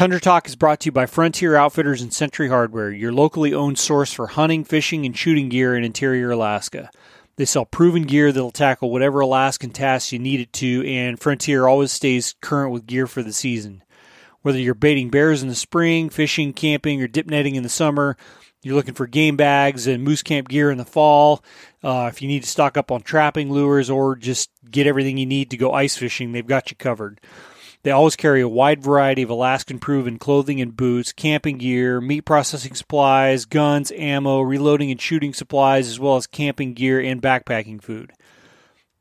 Tundra Talk is brought to you by Frontier Outfitters and Century Hardware, your locally owned source for hunting, fishing, and shooting gear in interior Alaska. They sell proven gear that'll tackle whatever Alaskan tasks you need it to, and Frontier always stays current with gear for the season. Whether you're baiting bears in the spring, fishing, camping, or dip netting in the summer, you're looking for game bags and moose camp gear in the fall. Uh, if you need to stock up on trapping lures or just get everything you need to go ice fishing, they've got you covered. They always carry a wide variety of Alaskan proven clothing and boots, camping gear, meat processing supplies, guns, ammo, reloading and shooting supplies, as well as camping gear and backpacking food.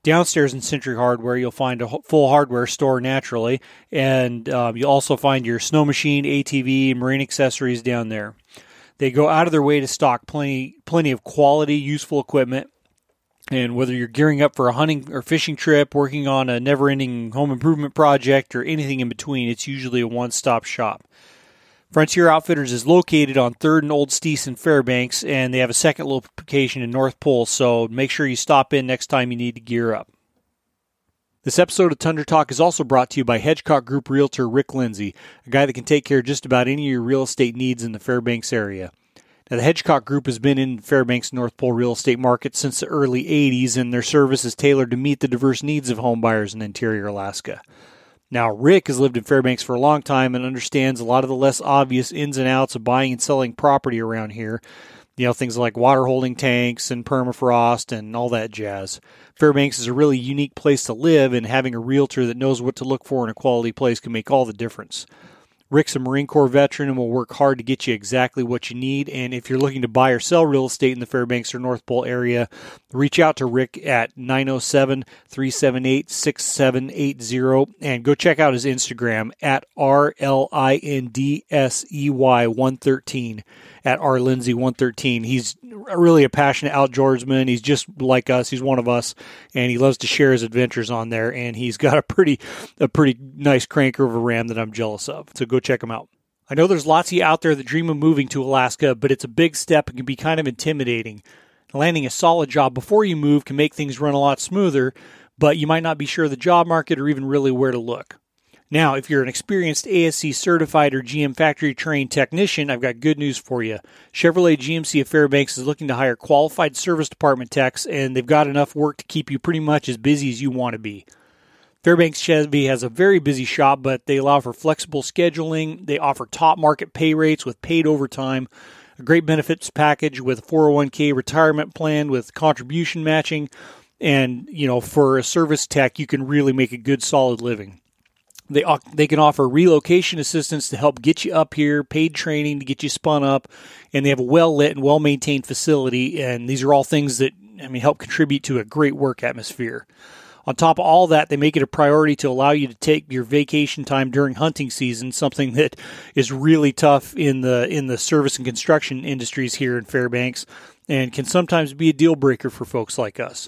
Downstairs in Century Hardware, you'll find a full hardware store naturally, and um, you'll also find your snow machine, ATV, marine accessories down there. They go out of their way to stock plenty, plenty of quality, useful equipment. And whether you're gearing up for a hunting or fishing trip, working on a never ending home improvement project, or anything in between, it's usually a one stop shop. Frontier Outfitters is located on 3rd and Old Steese in Fairbanks, and they have a second location in North Pole, so make sure you stop in next time you need to gear up. This episode of Tundra Talk is also brought to you by Hedgecock Group Realtor Rick Lindsey, a guy that can take care of just about any of your real estate needs in the Fairbanks area. Now, the Hedgecock Group has been in Fairbanks North Pole real estate market since the early 80s, and their service is tailored to meet the diverse needs of home buyers in interior Alaska. Now, Rick has lived in Fairbanks for a long time and understands a lot of the less obvious ins and outs of buying and selling property around here. You know, things like water holding tanks and permafrost and all that jazz. Fairbanks is a really unique place to live, and having a realtor that knows what to look for in a quality place can make all the difference. Rick's a Marine Corps veteran and will work hard to get you exactly what you need. And if you're looking to buy or sell real estate in the Fairbanks or North Pole area, reach out to Rick at 907 378 6780 and go check out his Instagram at R L I N D S E Y 113 at R Lindsey 113. He's really a passionate outdoorsman. He's just like us. He's one of us, and he loves to share his adventures on there. And he's got a pretty a pretty nice cranker of a ram that I'm jealous of. So go check him out. I know there's lots of you out there that dream of moving to Alaska, but it's a big step and can be kind of intimidating. Landing a solid job before you move can make things run a lot smoother, but you might not be sure of the job market or even really where to look. Now, if you're an experienced ASE certified or GM factory trained technician, I've got good news for you. Chevrolet GMC of Fairbanks is looking to hire qualified service department techs, and they've got enough work to keep you pretty much as busy as you want to be. Fairbanks Chevy has a very busy shop, but they allow for flexible scheduling. They offer top market pay rates with paid overtime, a great benefits package with a 401k retirement plan with contribution matching, and you know, for a service tech, you can really make a good solid living. They they can offer relocation assistance to help get you up here, paid training to get you spun up, and they have a well lit and well maintained facility. And these are all things that I mean help contribute to a great work atmosphere. On top of all that, they make it a priority to allow you to take your vacation time during hunting season, something that is really tough in the in the service and construction industries here in Fairbanks and can sometimes be a deal breaker for folks like us.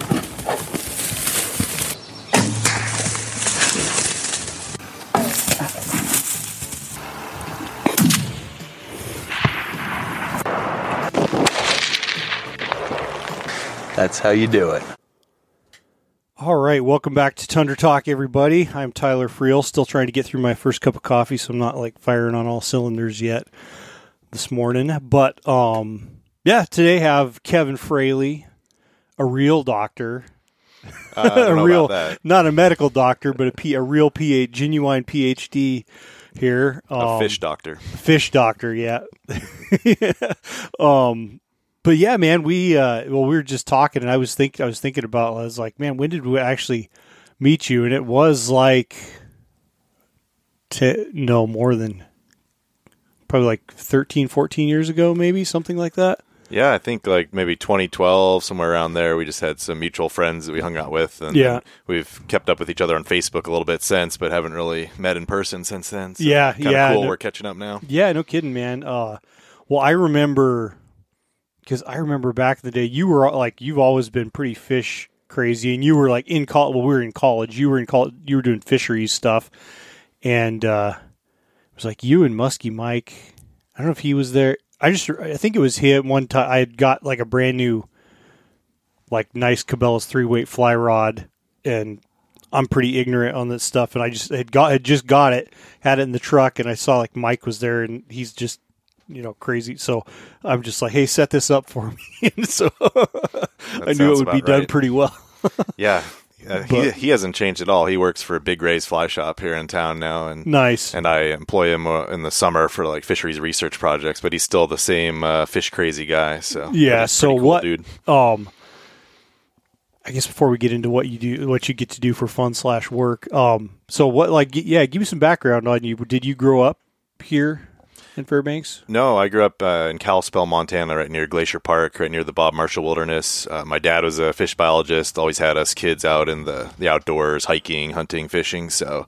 That's how you do it. All right, welcome back to Tundra Talk, everybody. I'm Tyler Friel, still trying to get through my first cup of coffee, so I'm not like firing on all cylinders yet this morning. But um, yeah, today have Kevin Fraley, a real doctor, Uh, I don't a know real, about that. not a medical doctor, but a, P, a real PhD, genuine PhD here. A Um, fish doctor. fish doctor yeah um but yeah man we uh well we were just talking and i was think i was thinking about i was like man when did we actually meet you and it was like t- no more than probably like 13 14 years ago maybe something like that Yeah, I think like maybe 2012, somewhere around there. We just had some mutual friends that we hung out with, and Yeah. we've kept up with each other on Facebook a little bit since, but haven't really met in person since then. So Yeah, yeah, cool. no- We're catching up now. yeah no kidding man uh well i remember because I remember back in the day, you were like you've always been pretty fish crazy, and you were like in college. Well, we were in college. You were in college. You were doing fisheries stuff, and uh, it was like you and Muskie Mike. I don't know if he was there. I just I think it was him. One time I had got like a brand new, like nice Cabela's three weight fly rod, and I'm pretty ignorant on this stuff, and I just had got had just got it, had it in the truck, and I saw like Mike was there, and he's just you know crazy. So I'm just like, hey, set this up for me, and so I knew it would be about done pretty well. Yeah. Uh, he, But- he hasn't changed at all. He works for a Big Ray's Fly Shop here in town now, and nice. and I employ him uh, in the summer for like fisheries research projects. But he's still the same uh, fish crazy guy. So Yeah, so cool what- dude? um I guess before we get into what you do what you get to do for fun slash work, um so what like yeah, give me some background on you. Did you grow up here in Fairbanks? No, I grew up uh, in Kalispell, Montana, right near Glacier Park, right near the Bob Marshall Wilderness. Uh, my dad was a fish biologist, always had us kids out in the, the outdoors, hiking, hunting, fishing. So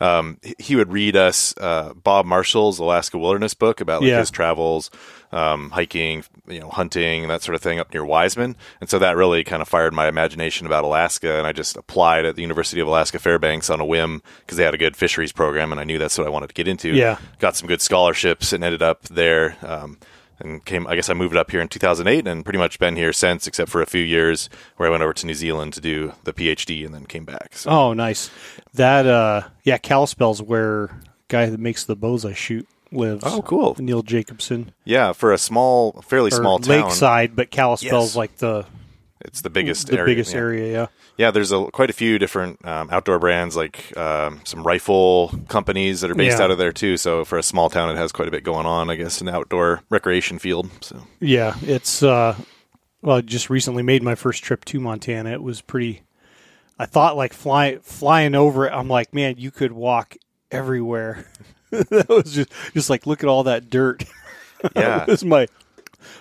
um, he- would read us uh, Bob Marshall's Alaska Wilderness book about like, Yeah. his travels, um, hiking, you know, hunting, that sort of thing up near Wiseman. And so that really kind of fired my imagination about Alaska. And I just applied at the University of Alaska Fairbanks on a whim because they had a good fisheries program, and I knew that's what I wanted to get into Yeah. got some good scholarships and ended up there. Um, and came, I guess I moved up here in 2008 and pretty much been here since, except for a few years where I went over to New Zealand to do the PhD and then came back. So Oh, nice. That uh yeah, Kalispell's where guy that makes the bows I shoot lives. Oh, cool. Neil Jacobson. yeah, for a small, fairly Or small town, Lakeside, but Kalispell's Yes. like the it's the biggest the area. biggest yeah. area, yeah. Yeah, there's a, quite a few different um, outdoor brands, like um, some rifle companies that are based Yeah. out of there too. So for a small town, it has quite a bit going on, I guess, an outdoor recreation field. So Yeah, it's uh well, I just recently made my first trip to Montana. It was pretty I thought like fly, flying over it, I'm like, man, you could walk everywhere. that was just just like look at all that dirt. yeah, That's my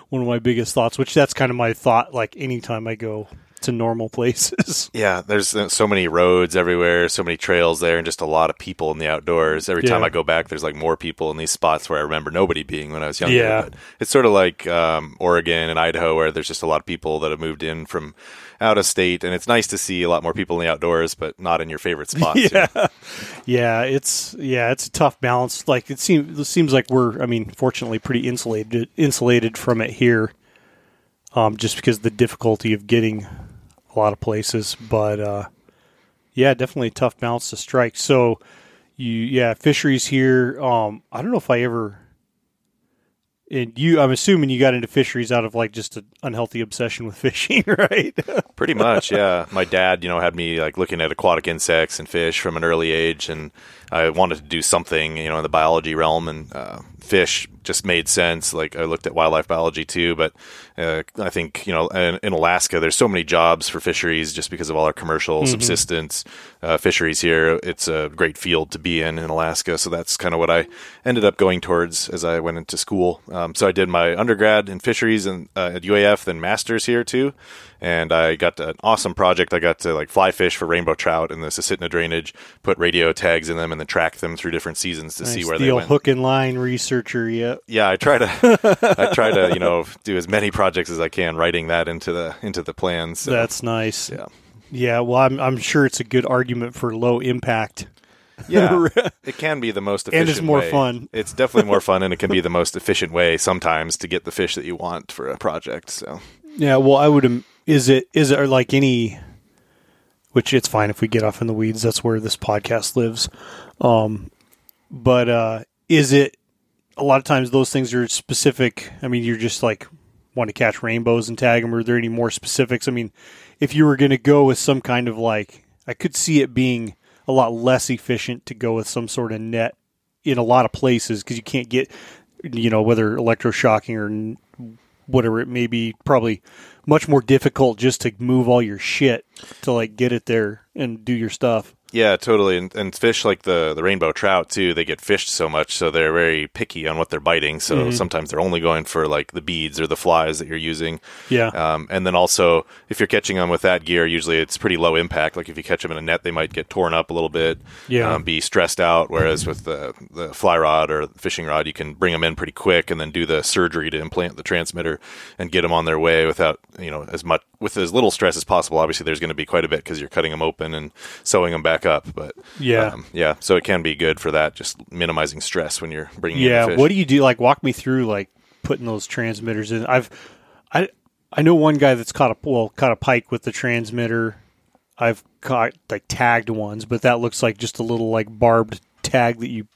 one of my biggest thoughts, which that's kind of my thought like anytime I go to normal places. Yeah, there's so many roads everywhere, so many trails there, and just a lot of people in the outdoors. Every time I go back, there's like more people in these spots where I remember nobody being when I was younger. Yeah. But it's sort of like um, Oregon and Idaho, where there's just a lot of people that have moved in from out of state, and it's nice to see a lot more people in the outdoors, but not in your favorite spots. you know? yeah. Yeah, it's yeah, it's a tough balance. Like it seems it seems like we're I mean, fortunately pretty insulated insulated from it here. Um just because the difficulty of getting a lot of places, but uh yeah, definitely a tough balance to strike. So you yeah, fisheries here um I don't know if I ever and you I'm assuming you got into fisheries out of like just an unhealthy obsession with fishing, right? Pretty much, yeah. My dad, you know, had me like looking at aquatic insects and fish from an early age, and I wanted to do something, you know, in the biology realm, and uh, fish just made sense. Like I looked at wildlife biology too, but uh, I think you know, in, in Alaska, there's so many jobs for fisheries just because of all our commercial subsistence uh, fisheries here. It's a great field to be in in Alaska, so that's kind of what I ended up going towards as I went into school. Um, so I did my undergrad in fisheries and uh, at UAF, then masters here too, and I got an awesome project. I got to like fly fish for rainbow trout in the Susitna drainage, put radio tags in them, and then track them through different seasons to see where the they old went. hook and line researcher, yeah. Yeah, I try to, I try to, you know, do as many projects as I can, writing that into the into the plans. So, That's nice. yeah, Yeah, well, I'm I'm sure it's a good argument for low impact. yeah. it can be the most efficient, And it's more way. fun. It's definitely more fun, and it can be the most efficient way sometimes to get the fish that you want for a project. So, Yeah, well, I would. Is it is it like any? Which it's fine if we get off in the weeds. That's where this podcast lives. Um, but uh, is it a lot of times those things are specific? I mean, you're just like want to catch rainbows and tag them. Are there any more specifics? I mean, if you were going to go with some kind of like, I could see it being a lot less efficient to go with some sort of net in a lot of places because you can't get, you know, whether electroshocking or whatever it may be, probably much more difficult just to move all your shit to like get it there and do your stuff. Yeah, totally. And, and fish like the, the rainbow trout too, they get fished so much, so they're very picky on what they're biting. So Mm-hmm. sometimes they're only going for like the beads or the flies that you're using. Yeah. Um, and then also, if you're catching them with that gear, usually it's pretty low impact. Like if you catch them in a net, they might get torn up a little bit, Yeah. um, be stressed out. Whereas with the the fly rod or fishing rod, you can bring them in pretty quick and then do the surgery to implant the transmitter and get them on their way without you know as much with as little stress as possible. Obviously, there's going to be quite a bit because you're cutting them open and sewing them back up. But Yeah. um, yeah. So it can be good for that, just minimizing stress when you're bringing yeah. in the fish. What do you do? Like, walk me through like putting those transmitters in. I've, I, I know one guy that's caught a well caught a pike with the transmitter. I've caught like tagged ones, but that looks like just a little like barbed tag that you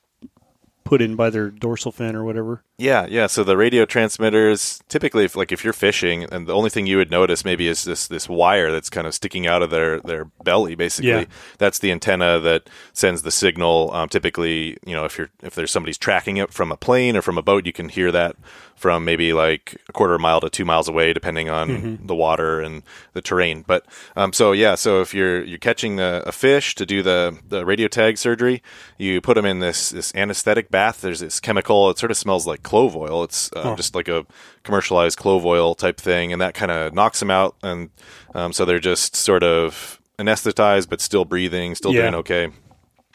put in by their dorsal fin or whatever. Yeah, yeah. So the radio transmitters, typically, if like if you're fishing, and the only thing you would notice maybe is this this wire that's kind of sticking out of their their belly. Basically, Yeah. that's the antenna that sends the signal. Um, typically, you know, if you're if there's somebody's tracking it from a plane or from a boat, you can hear that from maybe like a quarter mile to two miles away, depending on the water and the terrain. But um, so yeah, so if you're you're catching a, a fish to do the the radio tag surgery, you put them in this this anesthetic bath. There's this chemical. It sort of smells like clove oil. It's uh, just like a commercialized clove oil type thing, and that kind of knocks them out. And um, so they're just sort of anesthetized, but still breathing, still Yeah. doing okay.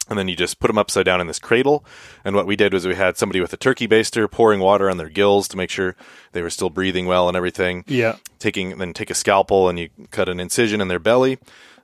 And then you just put them upside down in this cradle. And what we did was we had somebody with a turkey baster pouring water on their gills to make sure they were still breathing well and everything. Yeah. Taking then take a scalpel and you cut an incision in their belly,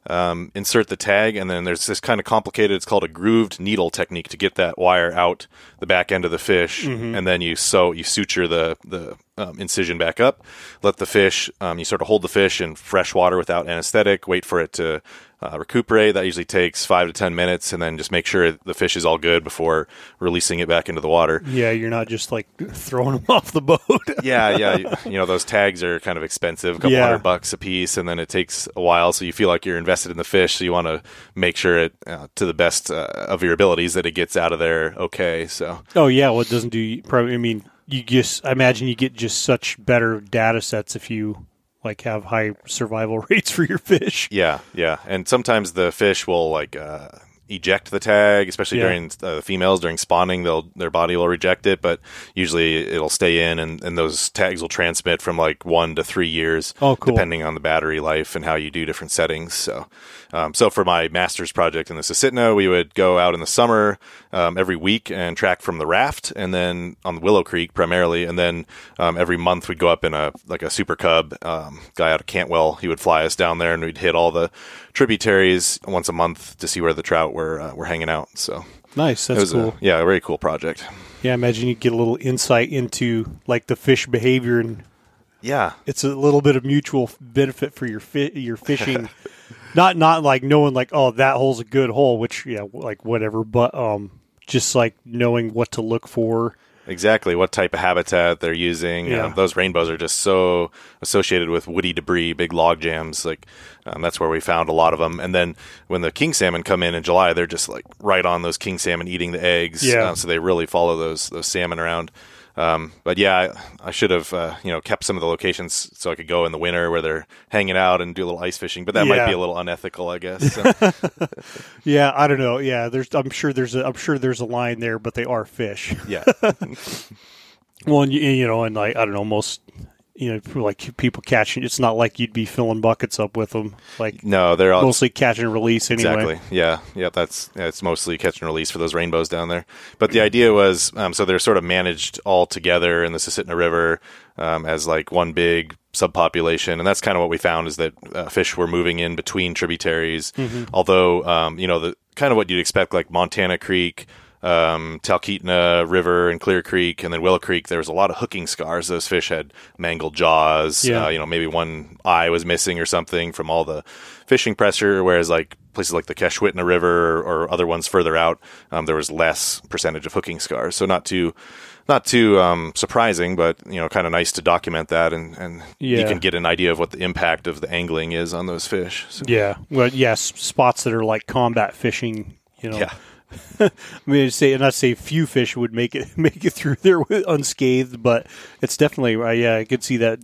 um, insert the tag, and then there's this kind of complicated. It's called a grooved needle technique to get that wire out the back end of the fish, and then you sew you suture the the um, incision back up. Let the fish um, you sort of hold the fish in fresh water without anesthetic. Wait for it to uh, recuperate. That usually takes five to ten minutes, and then just make sure the fish is all good before releasing it back into the water. Yeah, you're not just like throwing them off the boat. yeah, yeah. You, you know, those tags are kind of expensive, a couple Yeah. hundred bucks a piece, and then it takes a while. So you feel like you're invested in the fish. So you want to make sure it, uh, to the best uh, of your abilities, that it gets out of there okay. So oh yeah, well it doesn't do. Probably, I mean, you just I imagine you get just such better data sets if you like have high survival rates for your fish. yeah, yeah. And sometimes the fish will like. Uh, eject the tag especially Yeah. during uh, the females during spawning they'll their body will reject it but usually it'll stay in and, and those tags will transmit from like one to three years Oh, cool. depending on the battery life and how you do different settings. So, um, so for my master's project in the Susitna, we would go out in the summer um, every week and track from the raft, and then on the Willow Creek primarily, and then um, every month we'd go up in a like a Super Cub um, guy out of Cantwell. He would fly us down there, and we'd hit all the tributaries once a month to see where the trout were uh, were hanging out. So. Nice, It that's was cool. a, yeah, a very cool project. yeah, I imagine you get a little insight into like the fish behavior, and Yeah, it's a little bit of mutual benefit for your fi- your fishing. Not not like knowing like oh that hole's a good hole, which yeah like whatever, but um just like knowing what to look for. exactly what type of habitat they're using. Yeah. Um, those rainbows are just so associated with woody debris, big log jams. Like um, that's where we found a lot of them. And then when the king salmon come in in July, they're just like right on those king salmon eating the eggs. Yeah. Um, so they really follow those those salmon around. Um, but yeah, I, I should have uh, you know kept some of the locations so I could go in the winter where they're hanging out and do a little ice fishing. But that might be a little unethical, I guess. So, Yeah, I don't know. Yeah, there's I'm sure there's a I'm sure there's a line there, but they are fish. yeah, Well, and you, you know, and like I don't know, most you know, like people catching. It's not like you'd be filling buckets up with them. Like no, they're all mostly catch and release anyway. Exactly. Yeah. Yeah. That's it's mostly catch and release for those rainbows down there. But the idea was um, so they're sort of managed all together and in the Susitna River um, as like one big subpopulation, and that's kind of what we found is that uh, fish were moving in between tributaries. Although um, you know the kind of what you'd expect, like Montana Creek. Um, Talkeetna River and Clear Creek, and then Willow Creek. There was a lot of hooking scars. Those fish had mangled jaws. Yeah. Uh, you know, maybe one eye was missing or something from all the fishing pressure. Whereas like places like the Kashwitna River or, or other ones further out, um, there was less percentage of hooking scars. So not too, not too um, surprising, but you know, kind of nice to document that, and and you can get an idea of what the impact of the angling is on those fish. So, Yeah. Well, yes, spots that are like combat fishing. You know. yeah, I mean, I'd say, and I'd say few fish would make it make it through there unscathed, but it's definitely uh, yeah. I could see that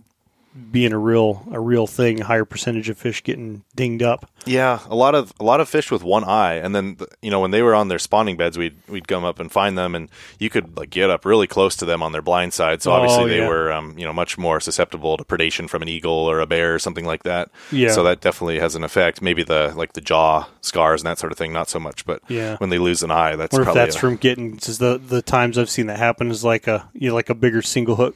being a real a real thing. A higher percentage of fish getting dinged up. Yeah, a lot of a lot of fish with one eye, and then you know when they were on their spawning beds, we'd we'd come up and find them, and you could like get up really close to them on their blind side. So obviously Oh, they were um, you know much more susceptible to predation from an eagle or a bear or something like that. Yeah. So that definitely has an effect. Maybe the like the jaw scars and that sort of thing, not so much, but Yeah. when they lose an eye, that's Or if probably that's a- from getting just the the times I've seen that happen is like a you know, like a bigger single hook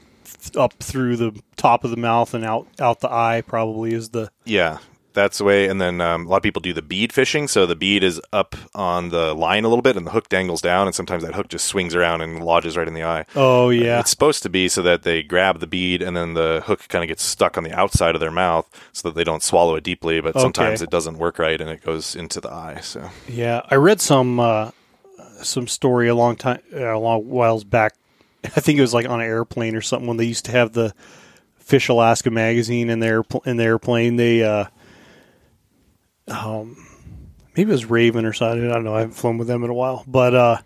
up through the top of the mouth and out out the eye probably is the Yeah, that's the way. And then um, a lot of people do the bead fishing. So the bead is up on the line a little bit, and the hook dangles down, and sometimes that hook just swings around and lodges right in the eye. oh yeah It's supposed to be so that they grab the bead, and then the hook kind of gets stuck on the outside of their mouth, so that they don't swallow it deeply. But sometimes it doesn't work right, and it goes into the eye. So Yeah, I read some uh, some story a long time uh, a long whiles back. I think it was like on an airplane or something when they used to have the Fish Alaska magazine in their in the airplane. They uh, um, maybe it was Ravn or something. I don't know. I haven't flown with them in a while, but uh,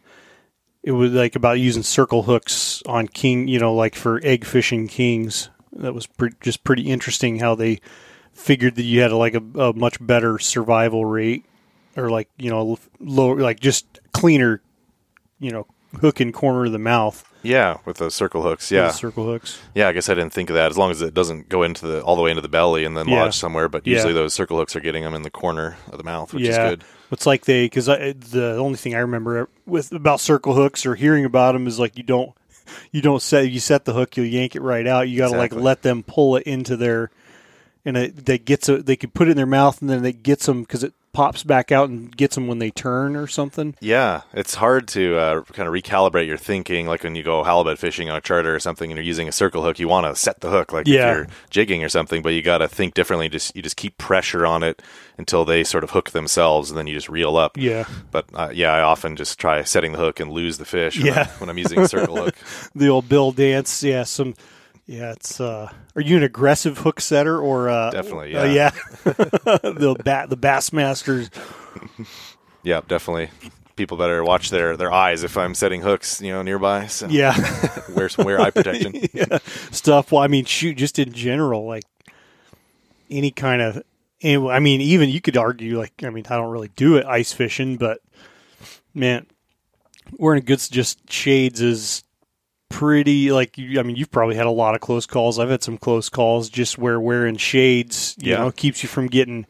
it was like about using circle hooks on king. You know, like for egg fishing kings. That was pre- just pretty interesting how they figured that you had like a, a much better survival rate or like you know lower like just cleaner you know hook and corner of the mouth yeah, with those circle hooks, yeah, the circle hooks yeah. I guess I didn't think of that. As long as it doesn't go into the all the way into the belly and then Yeah. lodge somewhere, but Yeah. usually those circle hooks are getting them in the corner of the mouth, which yeah is good. it's like they because the only thing i remember with about circle hooks or hearing about them is like you don't you don't set you set the hook you'll yank it right out you got to Exactly. like let them pull it into their and it they gets a, they could put it in their mouth and then it gets them because it pops back out and gets them when they turn or something Yeah, it's hard to uh, kind of recalibrate your thinking. Like when you go halibut fishing on a charter or something, and you're using a circle hook, you want to set the hook, like Yeah. if you're jigging or something. But you got to think differently. Just you just keep pressure on it until they sort of hook themselves, and then you just reel up. yeah But uh, yeah, I often just try setting the hook and lose the fish Yeah. When I'm using a circle hook. the old bill dance yeah some yeah it's uh are you an aggressive hook setter or uh Definitely, uh, yeah the bat the bass masters Yeah, definitely. People better watch their, their eyes if I'm setting hooks, you know, nearby. So yeah wear some wear eye protection. yeah, stuff. Well, I mean, shoot, just in general, like any kind of. I mean, even you could argue, like, I mean, I don't really do it ice fishing, but man, wearing good just shades is pretty. Like, you, I mean, you've probably had a lot of close calls. I've had some close calls just where wearing shades, you Yeah. know, keeps you from getting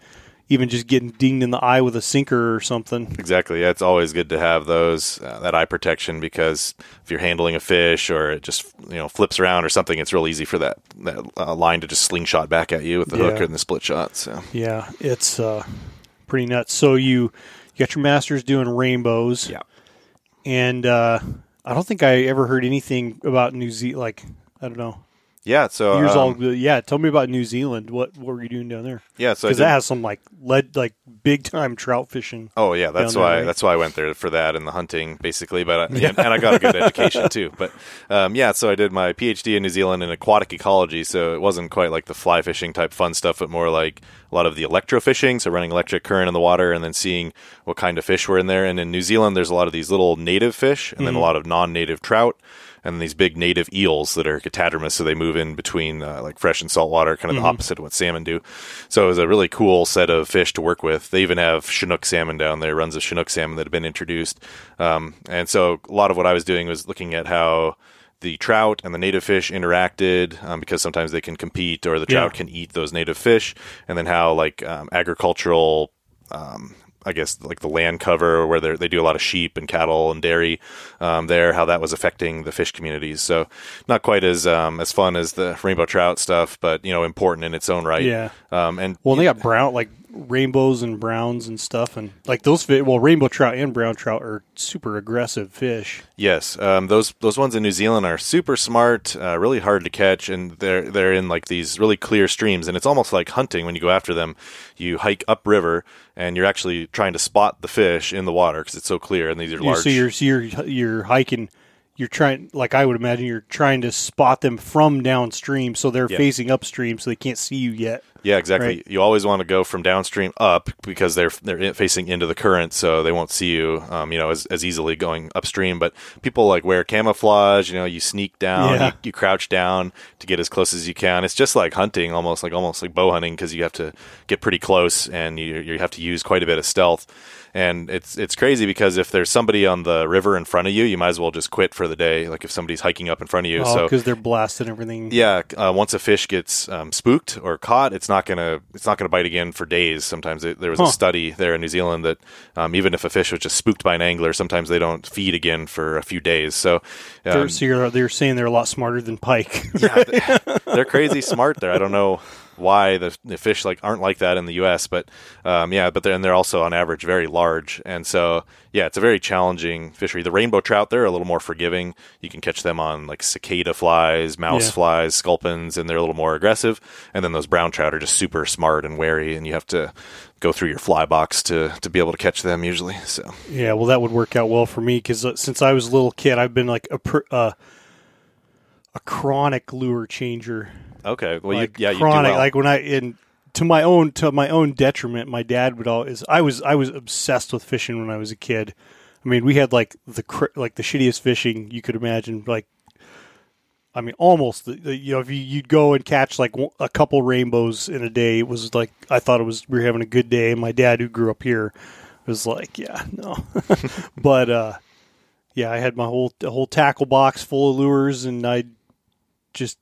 even just getting dinged in the eye with a sinker or something. Exactly. Yeah, it's always good to have those uh, that eye protection because if you're handling a fish or it just you know flips around or something, it's real easy for that that uh, line to just slingshot back at you with the hook Yeah. and the split shot. So Yeah, it's uh, pretty nuts. So you, you got your masters doing rainbows. Yeah. and uh, I don't think I ever heard anything about New Zealand. Like I don't know. Yeah, so Here's um, all. Yeah, tell me about New Zealand. What what were you doing down there? yeah, so Because that has some like lead, like big time trout fishing. Oh yeah, that's down there, why right? that's why I went there for that and the hunting basically. But uh, and I got a good education too. But um, yeah, so I did my PhD in New Zealand in aquatic ecology. So it wasn't quite like the fly fishing type fun stuff, but more like a lot of the electrofishing. So running electric current in the water and then seeing what kind of fish were in there. And in New Zealand, there's a lot of these little native fish and then Mm-hmm. a lot of non-native trout. And these big native eels that are catadromous, so they move in between uh, like fresh and salt water, kind of Mm-hmm. the opposite of what salmon do. So it was a really cool set of fish to work with. They even have Chinook salmon down there, runs of Chinook salmon that have been introduced. Um, and so a lot of what I was doing was looking at how the trout and the native fish interacted um, because sometimes they can compete or the trout Yeah. can eat those native fish, and then how like um, agricultural. Um, I guess like the land cover where they they do a lot of sheep and cattle and dairy um, there, how that was affecting the fish communities. So not quite as um, as fun as the rainbow trout stuff, but you know important in its own right. Yeah. Um, and Well, they got brown like rainbows and browns and stuff, and like those. Fi- well, rainbow trout and brown trout are super aggressive fish. Yes, um, those those ones in New Zealand are super smart, uh, really hard to catch, and they're they're in like these really clear streams, and it's almost like hunting when you go after them. You hike upriver, and you're actually trying to spot the fish in the water because it's so clear, and these are large. So you're so you're you're hiking. You're trying, like I would imagine, you're trying to spot them from downstream, so they're Yeah. facing upstream, so they can't see you yet. Yeah, exactly. Right. You always want to go from downstream up because they're they're facing into the current, so they won't see you, um, you know, as, as easily going upstream. But people like wear camouflage. You know, you sneak down, Yeah. you, you crouch down to get as close as you can. It's just like hunting, almost like almost like bow hunting because you have to get pretty close and you you have to use quite a bit of stealth. And it's it's crazy because if there's somebody on the river in front of you, you might as well just quit for the day. Like if somebody's hiking up in front of you, Oh, so because they're blasting everything. yeah, uh, once a fish gets um, spooked or caught, it's not gonna it's not gonna bite again for days. Sometimes it, there was Huh. a study there in New Zealand that um, even if a fish was just spooked by an angler, sometimes they don't feed again for a few days. So They're, um, so you're, they're saying they're a lot smarter than pike. yeah, they're crazy smart there. I don't know why the, the fish like aren't like that in the U.S., but um, yeah, but they're, and they're also on average very large, and so yeah, it's a very challenging fishery. The rainbow trout they're a little more forgiving. You can catch them on like cicada flies, mouse Yeah. flies, sculpins, and they're a little more aggressive. And then those brown trout are just super smart and wary, and you have to go through your fly box to to be able to catch them usually. So Yeah, well, that would work out well for me because uh, since I was a little kid, I've been like a pr- uh, a chronic lure changer. Okay, well like you, yeah, you do chronic. well. Like when I in to my own to my own detriment, my dad would always. I was I was obsessed with fishing when I was a kid. I mean, we had like the cr- like the shittiest fishing you could imagine. Like, I mean, almost. The, the, you know, if you, you'd go and catch like a couple rainbows in a day, it was like I thought it was we were having a good day. And my dad, who grew up here, was like, yeah, no, but uh, yeah, I had my whole whole tackle box full of lures, and I just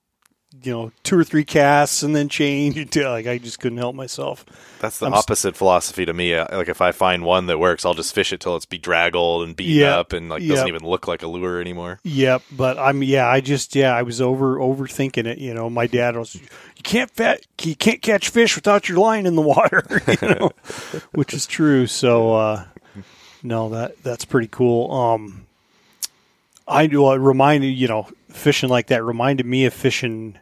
you know two or three casts and then change until like I just couldn't help myself. That's the I'm opposite philosophy to me. Uh, Like if I find one that works, I'll just fish it till it's bedraggled and beaten Yeah. up and like doesn't even look like a lure anymore. Yep, but I'm yeah, I just yeah, I was over overthinking it. You know, my dad was, you can't fat, you can't catch fish without your line in the water. You know, which is true. So uh, no, that that's pretty cool. Um, I do. It reminded you know fishing like that reminded me of fishing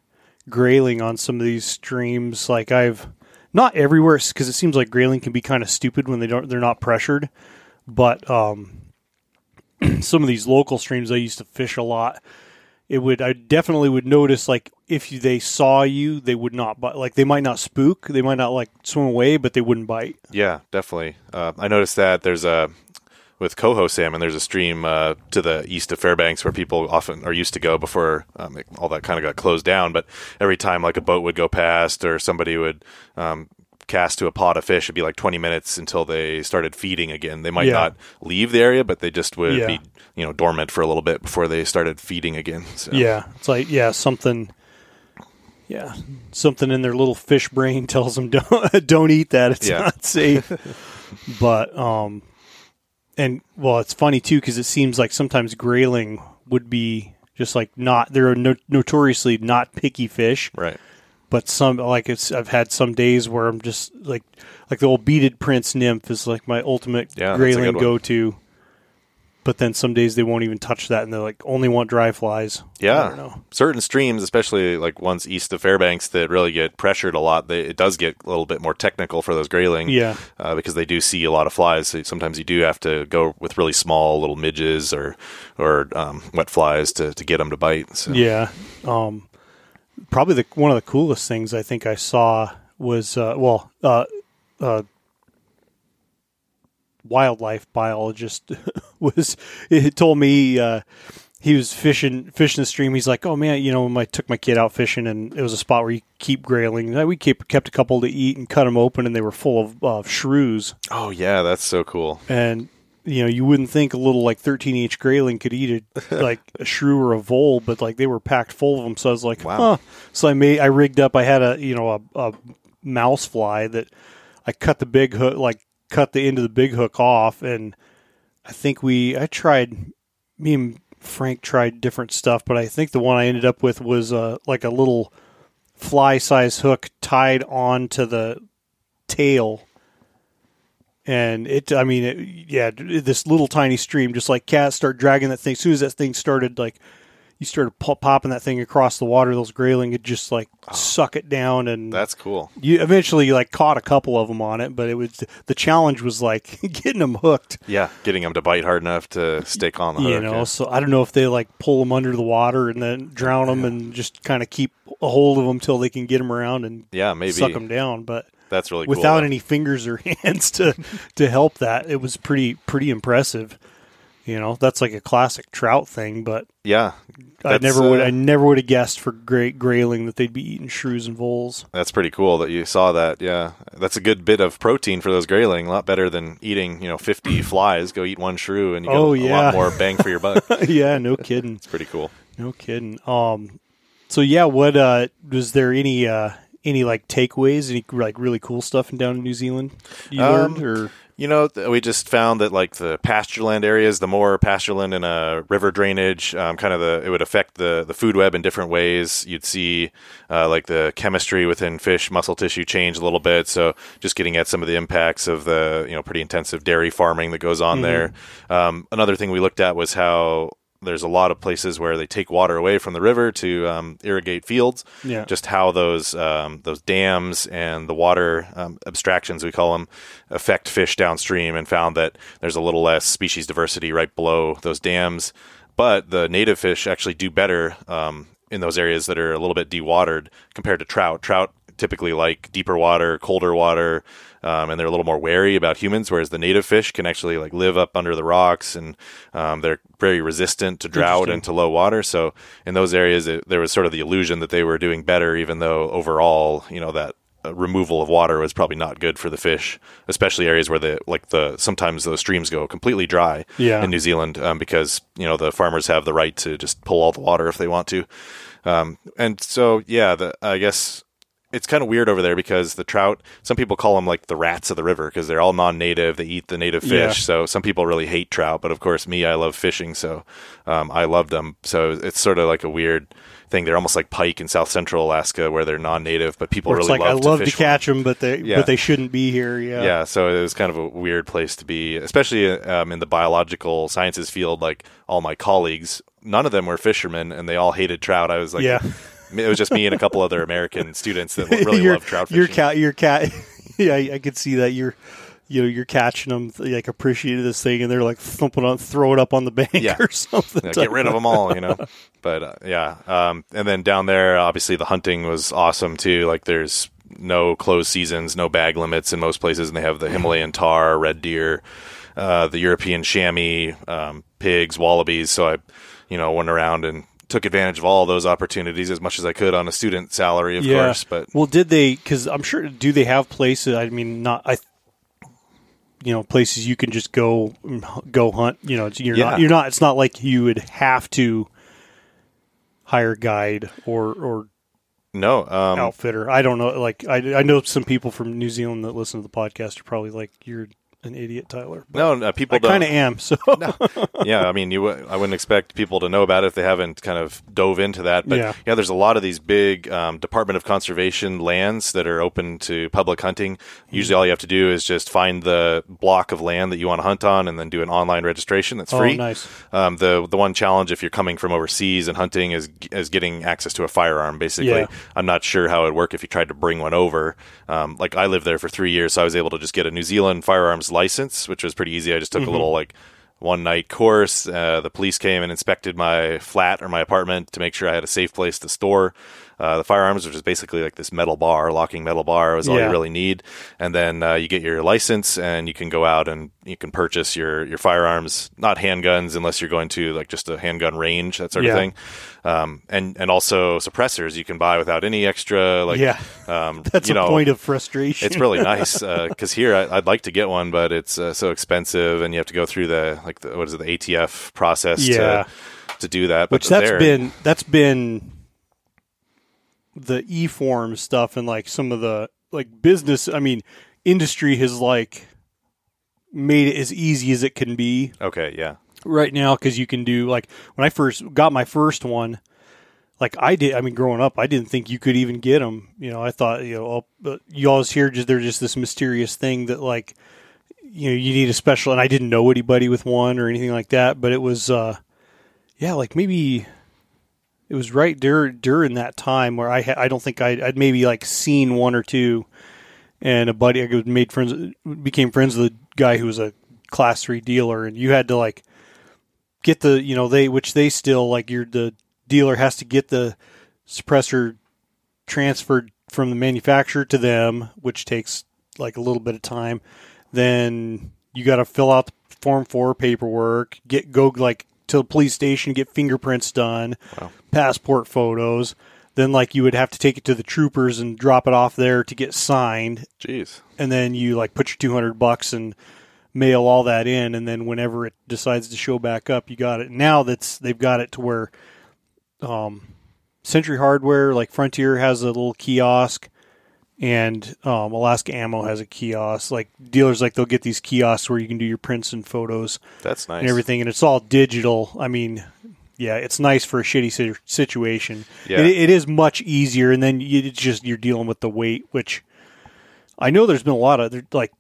grayling on some of these streams. Like I've not everywhere because it seems like grayling can be kind of stupid when they don't they're not pressured, but um, some of these local streams I used to fish a lot. It would I definitely would notice like if they saw you they would not bite like they might not spook they might not like swim away but they wouldn't bite Yeah, definitely. Uh, I noticed that there's a with coho salmon. There's a stream uh, to the east of Fairbanks where people often are used to go before um, all that kind of got closed down. But every time like a boat would go past or somebody would um, cast to a pot of fish, it'd be like 20 minutes until they started feeding again. They might Yeah. not leave the area, but they just would Yeah. be you know dormant for a little bit before they started feeding again. So. yeah it's like yeah something yeah something in their little fish brain tells them don't don't eat that it's Yeah. not safe but um and well it's funny too because it seems like sometimes grayling would be just like not they're no- notoriously not picky fish Right. but some like it's I've had some days where I'm just like like the old beaded prince nymph is like my ultimate Yeah, grayling go to. But then some days they won't even touch that and they're like only want dry flies. I Yeah, don't know. certain streams, especially like ones east of Fairbanks, that really get pressured a lot. They, it does get a little bit more technical for those grayling, Yeah. uh, because they do see a lot of flies. So sometimes you do have to go with really small little midges or or um, wet flies to, to get them to bite. So. Yeah. Um probably the one of the coolest things I think I saw was uh well uh uh wildlife biologist was it told me uh he was fishing fishing the stream. He's like, "Oh man, you know, I took my kid out fishing, and it was a spot where you keep grayling. We kept kept a couple to eat and cut them open, and they were full of uh, shrews. Oh yeah, that's so cool. And you know, you wouldn't think a little like thirteen inch grayling could eat a like a shrew or a vole, but like they were packed full of them. So I was like, Wow. huh. So I made I rigged up. I had a you know a, a mouse fly that I cut the big hook like cut the end of the big hook off, and I think we I tried me and Frank tried different stuff, but I think the one I ended up with was uh, like a little fly size hook tied onto the tail. And it, I mean, it, yeah, this little tiny stream, just like cats start dragging that thing. As soon as that thing started, like, you started po- popping that thing across the water, those grayling would just like oh. suck it down, and That's cool. you eventually like caught a couple of them on it. But it was the challenge was like getting them hooked. Yeah, getting them to bite hard enough to stick on the hook. you know, yeah. so I don't know if they like pull them under the water and then drown them and just kind of keep a hold of them till they can get them around and Yeah, maybe. suck them down. But That's really cool. without though. any fingers or hands to to help that, it was pretty pretty impressive. You know, that's like a classic trout thing, but Yeah, I never would uh, I never would have guessed for great grayling that they'd be eating shrews and voles. That's pretty cool that you saw that. Yeah, that's a good bit of protein for those grayling. A lot better than eating, you know, fifty flies. Go eat one shrew, and you get Oh, a yeah. lot more bang for your buck. yeah, no kidding. It's pretty cool. No kidding. Um, so yeah, what uh, was there any uh, any like takeaways, any like really cool stuff in down in New Zealand you Um, learned, or You know, we just found that like the pastureland areas, the more pastureland and uh, river drainage, um, kind of the it would affect the the food web in different ways. You'd see uh, like the chemistry within fish muscle tissue change a little bit. So just getting at some of the impacts of the you know pretty intensive dairy farming that goes on there. Um, another thing we looked at was how there's a lot of places where they take water away from the river to um, irrigate fields. Yeah. Just how those um, those dams and the water um, abstractions we call them affect fish downstream, and found that there's a little less species diversity right below those dams. But the native fish actually do better um, in those areas that are a little bit dewatered compared to trout. Trout typically like deeper water, colder water, um, and they're a little more wary about humans. Whereas the native fish can actually like live up under the rocks, and um, they're very resistant to drought and to low water. So in those areas, it, there was sort of the illusion that they were doing better, even though overall, you know, that uh, removal of water was probably not good for the fish, especially areas where the like the sometimes those streams go completely dry Yeah. in New Zealand um, because you know the farmers have the right to just pull all the water if they want to, um, and so yeah, the I guess it's kind of weird over there because the trout. Some people call them like the rats of the river because they're all non-native. They eat the native fish. Yeah. So some people really hate trout, but of course me, I love fishing, so um, I love them. So it's sort of like a weird thing. They're almost like pike in South Central Alaska where they're non-native, but people really like I love love to to catch them, but they Yeah. but they shouldn't be here. Yeah, Yeah, so it was kind of a weird place to be, especially um, in the biological sciences field. Like all my colleagues, none of them were fishermen, and they all hated trout. I was like, Yeah. It was just me and a couple other American students that really your, love trout fishing. Your cat, your cat. yeah, I, I could see that. You're, you know, you're catching them. Like appreciated this thing, and they're like thumping on, throw it up on the bank Yeah. or something. Yeah, get rid of them all, you know. But uh, yeah, um, and then down there, obviously the hunting was awesome too. Like there's no closed seasons, no bag limits in most places, and they have the Himalayan tahr, red deer, uh, the European chamois, um, pigs, wallabies. So I, you know, went around and took advantage of all those opportunities as much as I could on a student salary, of yeah. course. But well, did they? Because I'm sure. Do they have places? I mean, not I. You know, places you can just go go hunt. You know, you're Yeah. not. You're not. It's not like you would have to hire guide or or no, um, outfitter. I don't know. Like I, I know some people from New Zealand that listen to the podcast are probably like, "You're an idiot, Tyler." But no, no, people I don't. kind of am. So yeah, I mean, you w- I wouldn't expect people to know about it if they haven't kind of dove into that. But Yeah. yeah, there's a lot of these big um, Department of Conservation lands that are open to public hunting. Usually, all you have to do is just find the block of land that you want to hunt on, and then do an online registration that's Oh, free. nice. Um, the the one challenge if you're coming from overseas and hunting is is getting access to a firearm. Basically, Yeah. I'm not sure how it would work if you tried to bring one over. Um, like I lived there for three years, so I was able to just get a New Zealand firearms license, which was pretty easy. I just took Mm-hmm. a little like one night course. Uh, the police came and inspected my flat or my apartment to make sure I had a safe place to store uh, the firearms, which is basically like this metal bar, locking metal bar, is all Yeah. you really need. And then uh, you get your license, and you can go out and you can purchase your your firearms, not handguns, unless you're going to like just a handgun range, that sort Yeah. of thing. Um, and and also suppressors you can buy without any extra like Yeah. um, that's you a know, point of frustration. it's really nice because here I, I'd like to get one, but it's uh, so expensive, and you have to go through the like the, what is it the ATF process Yeah. to to do that. which but that's there- been that's been the e form stuff and like some of the like business. I mean, industry has like made it as easy as it can be okay. Yeah, right now because you can do like when I first got my first one. Like I did, I mean, growing up, I didn't think you could even get them. You know, I thought you know, oh, but you always hear just they're just this mysterious thing that like, you know, you need a special. And I didn't know anybody with one or anything like that, but it was, uh yeah, like maybe It was right during during that time where I ha- I don't think I'd, I'd maybe like seen one or two, and a buddy I made friends became friends with a guy who was a class three dealer, and you had to like get the you know they which they still like you're the dealer has to get the suppressor transferred from the manufacturer to them, which takes like a little bit of time. Then you got to fill out the form four paperwork, get go like to the police station, get fingerprints done, Wow. passport photos. Then like you would have to take it to the troopers and drop it off there to get signed, Jeez. and then you like put your two hundred bucks and mail all that in, and then whenever it decides to show back up, you got it. Now that's they've got it to where, um, Century Hardware like Frontier has a little kiosk, and um, Alaska Ammo has a kiosk. Like dealers, like they'll get these kiosks where you can do your prints and photos That's nice. and everything, and it's all digital. I mean. Yeah, it's nice for a shitty situation. Yeah. It, it is much easier, and then you, it's just you're dealing with the weight, which I know there's been a lot of like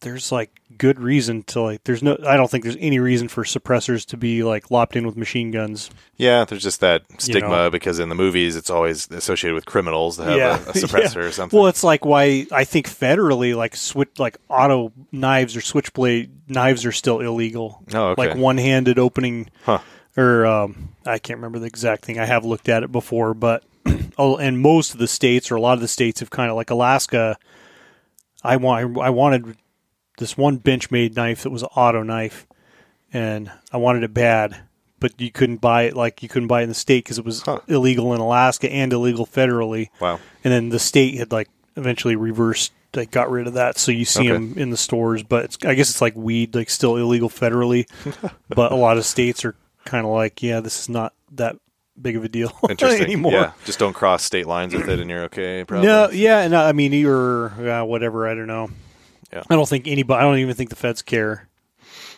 there's like good reason to like there's no I don't think there's any reason for suppressors to be like lopped in with machine guns. Yeah, there's just that stigma know. because in the movies it's always associated with criminals that have Yeah. a, a suppressor Yeah. or something. Well, it's like why I think federally like switch like auto knives or switchblade knives are still illegal. Oh, okay. Like one-handed opening Huh. or um, I can't remember the exact thing. I have looked at it before, but oh, and most of the states or a lot of the states have kind of like Alaska. I want I wanted this one Benchmade knife that was an auto knife, and I wanted it bad, but you couldn't buy it like you couldn't buy it in the state because it was Huh. illegal in Alaska and illegal federally. wow. And then the state had like eventually reversed, like got rid of that, so you see Okay. them in the stores. But it's, I guess it's like weed, like still illegal federally, but a lot of states are kind of like, yeah, this is not that big of a deal Interesting. anymore. Yeah, just don't cross state lines with it, and you're okay. Probably. No, yeah, and I mean, you're uh, whatever. I don't know. Yeah. I don't think anybody. I don't even think the feds care.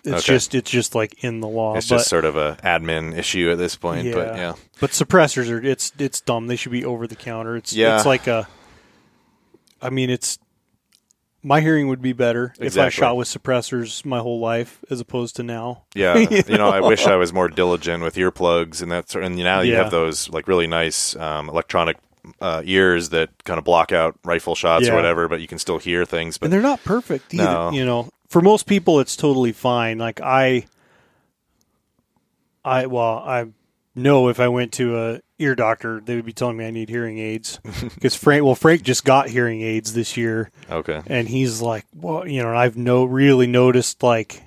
It's Okay. just it's just like in the law. It's but, just sort of a admin issue at this point. But yeah, But suppressors are it's it's dumb. They should be over the counter. It's Yeah. it's like a I mean it's my hearing would be better if I shot with suppressors my whole life as opposed to now. yeah. you, know? I wish I was more diligent with earplugs and that sort. And now you Yeah. have those like really nice um, electronic uh, ears that kind of block out rifle shots Yeah. or whatever, but you can still hear things. But and they're not perfect either. No. You know, for most people, it's totally fine. Like I, I well, I know if I went to a ear doctor, they would be telling me I need hearing aids because Frank. Well, Frank just got hearing aids this year, okay, and he's like, well, you know, I've no really noticed like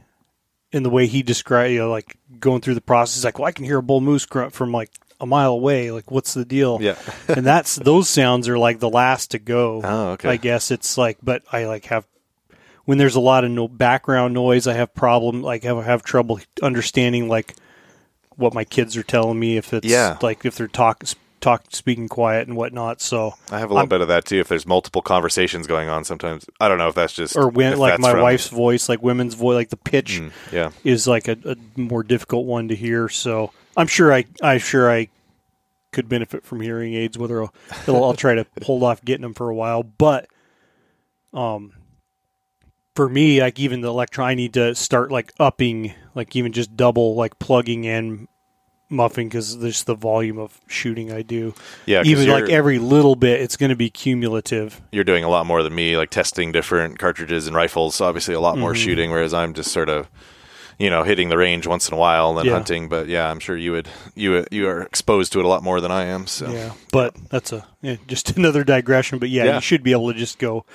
in the way he described, you know, like going through the process, like, well, I can hear a bull moose grunt from like a mile away. Like, what's the deal? yeah, and that's those sounds are like the last to go. Oh, okay. I guess it's like, but I like have when there's a lot of no background noise. I have problem like have have trouble understanding like what my kids are telling me if it's Yeah. like if they're talk talk speaking quiet and whatnot. So I have a little I'm- bit of that too. If there's multiple conversations going on, sometimes I don't know if that's just or when like my from- wife's voice, like women's voice, like the pitch Mm, yeah, is like a, a more difficult one to hear. So I'm sure I I'm sure I could benefit from hearing aids. Whether I'll, I'll, I'll try to hold off getting them for a while, but um, for me, like even the electron, I need to start like upping, like even just double, like plugging in muffing because there's the volume of shooting I do. Yeah, even like every little bit, it's going to be cumulative. you're doing a lot more than me, like testing different cartridges and rifles. So Obviously, a lot more Mhm. shooting, whereas I'm just sort of, you know, hitting the range once in a while and then Yeah. hunting. But yeah, I'm sure you would you you are exposed to it a lot more than I am. So Yeah, but that's a yeah, just another digression. But yeah, Yeah. you should be able to just go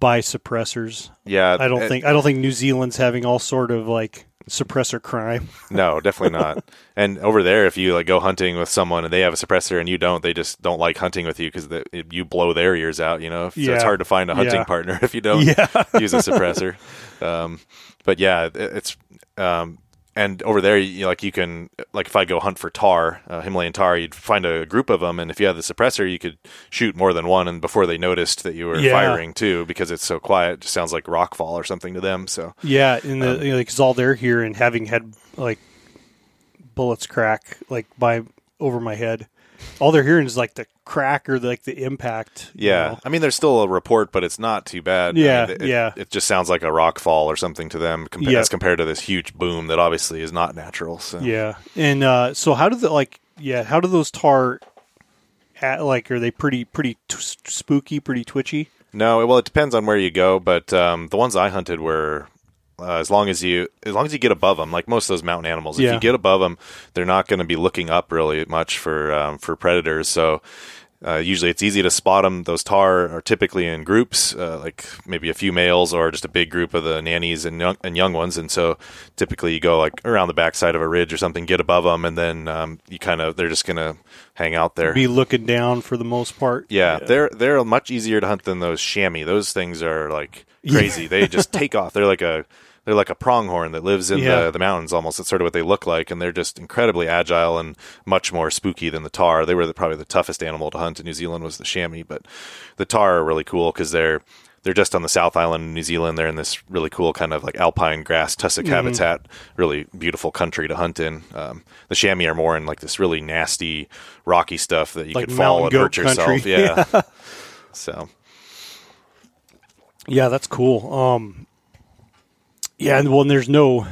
buy suppressors. yeah, I don't it- think I don't think New Zealand's having all sort of like suppressor crime. No, definitely not. and over there, if you like go hunting with someone and they have a suppressor and you don't, they just don't like hunting with you because you blow their ears out. You know, so Yeah. it's hard to find a hunting Yeah. partner if you don't Yeah. use a suppressor. Um, but yeah, it- it's um, and over there, you like you can like if I go hunt for tahr, uh, Himalayan tahr, you'd find a group of them, and if you have the suppressor, you could shoot more than one, and before they noticed that you were Yeah. firing too, because it's so quiet, it just sounds like rockfall or something to them. So Yeah, and the Um, you know, because all they're hearing, having had like bullets crack like by over my head, all they're hearing is like the crack or like the impact. you Yeah, know? I mean, there's still a report, but it's not too bad. I Yeah, mean, it, yeah. It just sounds like a rock fall or something to them, compa- Yeah. as compared to this huge boom that obviously is not natural. So yeah. And uh, so, how did the like yeah. How do those tahr? At, like, are they pretty pretty t- spooky, pretty twitchy? No, well, it depends on where you go, but um, the ones I hunted were uh, as long as you as long as you get above them, like most of those mountain animals. If you get above them, they're not going to be looking up really much for um, for predators. So. Uh, usually, it's easy to spot them. Those tahr are typically in groups, uh, like maybe a few males or just a big group of the nannies and young, and young ones. And so, typically, you go like around the backside of a ridge or something, get above them, and then um, you kind of they're just gonna hang out there. Be looking down for the most part. Yeah, they're they're much easier to hunt than those chamois. Those things are like crazy. They just take off. They're like a they're like a pronghorn that lives in Yeah. the, the mountains almost. That's sort of what they look like, and they're just incredibly agile and much more spooky than the tahr. They were the, probably the toughest animal to hunt in New Zealand was the chamois, but the tahr are really cool because they're they're just on the South Island of New Zealand. They're in this really cool kind of like alpine grass tussock Mm-hmm. habitat, really beautiful country to hunt in. Um, the chamois are more in like this really nasty, rocky stuff that you Like could fall and hurt yourself. country. Yeah. so Yeah, that's cool. Um, yeah, and well, and there's no,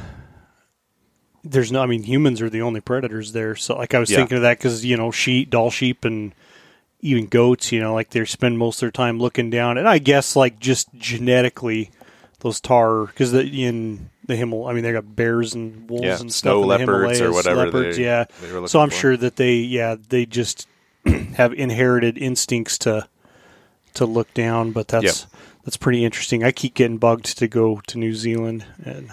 there's no. I mean, humans are the only predators there. So, like, I was Yeah. thinking of that because you know, sheep, Dall sheep, and even goats. You know, like they spend most of their time looking down. And I guess, like, just genetically, those tahr because the in the Himal. I mean, they got bears and wolves Yeah, and snow stuff in the leopards or Himalayas, whatever Leopards, they- yeah. they so I'm for. sure that they, yeah, they just have inherited instincts to to look down. But that's Yep. That's pretty interesting. I keep getting bugged to go to New Zealand, and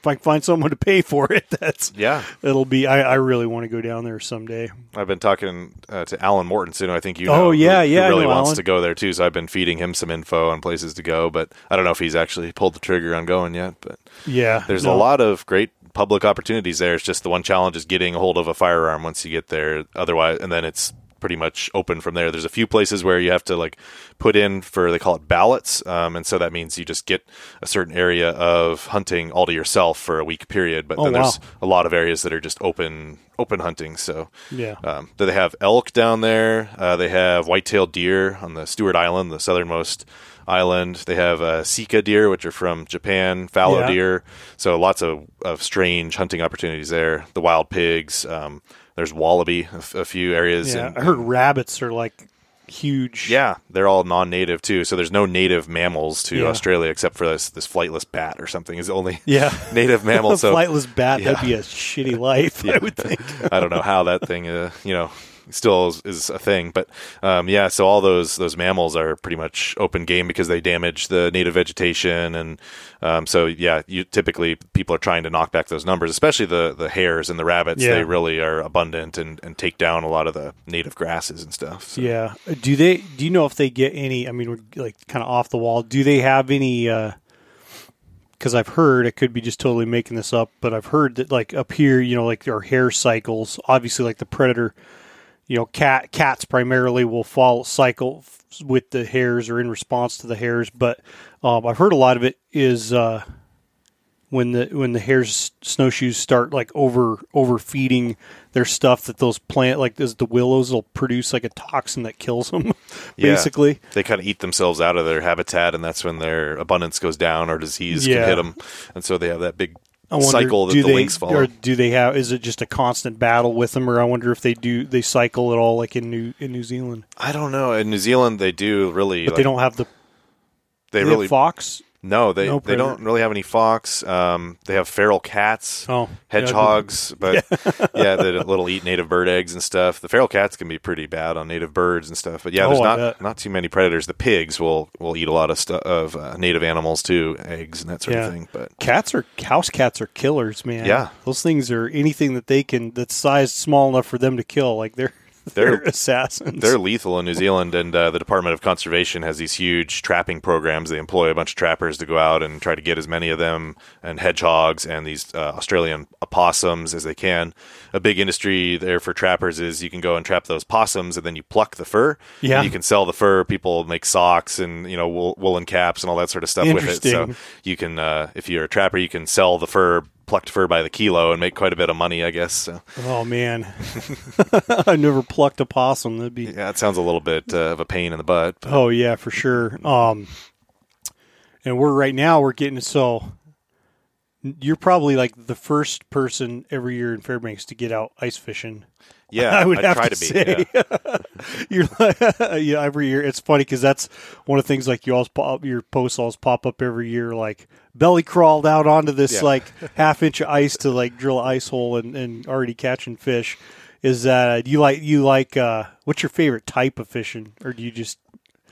if I can find someone to pay for it, that's yeah, it'll be. I, I really want to go down there someday. I've been talking uh, to Alan Mortensen. who I think you Oh, know. who- yeah, who yeah, I really wants Alan. to go there too. So I've been feeding him some info on places to go, but I don't know if he's actually pulled the trigger on going yet. But Yeah, there's no. a lot of great public opportunities there. It's just the one challenge is getting a hold of a firearm once you get there. Otherwise, and then it's pretty much open from there. There's a few places where you have to like put in for they call it ballots, um, and so that means you just get a certain area of hunting all to yourself for a week period. But Oh, then there's a lot of areas that are just open open hunting. So Yeah. um, do they have elk down there? Uh, they have white-tailed deer on the Stewart Island, the southernmost island. They have uh, sika deer, which are from Japan, fallow Yeah. deer. So lots of, of strange hunting opportunities there. The wild pigs. Um, there's wallaby, a, f- a few areas. Yeah, in- I heard rabbits are like huge. yeah, they're all non-native too. So there's no native mammals to Yeah. Australia except for this this flightless bat or something is the only yeah. native mammal. so flightless bat yeah. that'd be a shitty life. I would think. I don't know how that thing, uh, you know, still is, is a thing. But um, yeah, so all those those mammals are pretty much open game because they damage the native vegetation, and um, so yeah, you typically people are trying to knock back those numbers, especially the the hares and the rabbits. Yeah. They really are abundant and, and take down a lot of the native grasses and stuff. So. Yeah. Do they? Do you know if they get any? I mean, we're like kind of off the wall. Do they have any? Because I've heard it could be just totally making this up, but I've heard that like up here, you know, like are hare cycles. Obviously, like the predator, you know, cat cats primarily will follow cycle with the hares or in response to the hares. But um, I've heard a lot of it is uh, when the when the hares snowshoes start like over overfeeding their stuff that those plant like as the willows will produce like a toxin that kills them Yeah. basically They kind of eat themselves out of their habitat, and that's when their abundance goes down or disease Yeah. can hit them, and so they have that big wonder, cycle that do the they, lynx follow. or do they have is it just a constant battle with them or I wonder if they do they cycle at all like in New in New Zealand I don't know. In New Zealand, they do really. but like, they don't have the They they really fox No, they No they don't really have any fox. Um, they have feral cats, oh hedgehogs, but yeah, the little eat native bird eggs and stuff. The feral cats can be pretty bad on native birds and stuff. But yeah, Oh, there's I not bet. not too many predators. The pigs will will eat a lot of stuff of uh, native animals too, eggs and that sort Yeah. of thing. But Cats are house cats are killers, man. Yeah. those things are anything that they can that's sized small enough for them to kill. Like they're they're, They're- assassins. They're lethal in New Zealand, and uh, the Department of Conservation has these huge trapping programs. They employ a bunch of trappers to go out and try to get as many of them and hedgehogs and these uh, Australian opossums as they can. A big industry there for trappers is you can go and trap those possums, and then you pluck the fur. Yeah. and you can sell the fur. People make socks and you know wool, woolen caps and all that sort of stuff with it. So you can, uh, if you're a trapper, you can sell the fur. Plucked fur by the kilo and make quite a bit of money, I guess. So, oh man, I never plucked a possum. That'd be yeah, it sounds a little bit uh, of a pain in the butt. But Oh yeah, for sure. Um, and we're right now we're getting so you're probably like the first person every year in Fairbanks to get out ice fishing. Yeah, I would have try to, to, be. say. yeah. you're like, yeah, every year. It's funny because that's one of the things like you always pop, your posts always pop up every year. Like belly crawled out onto this Yeah. like half inch of ice to like drill an ice hole and, and already catching fish. Is that you like you like uh, what's your favorite type of fishing, or do you just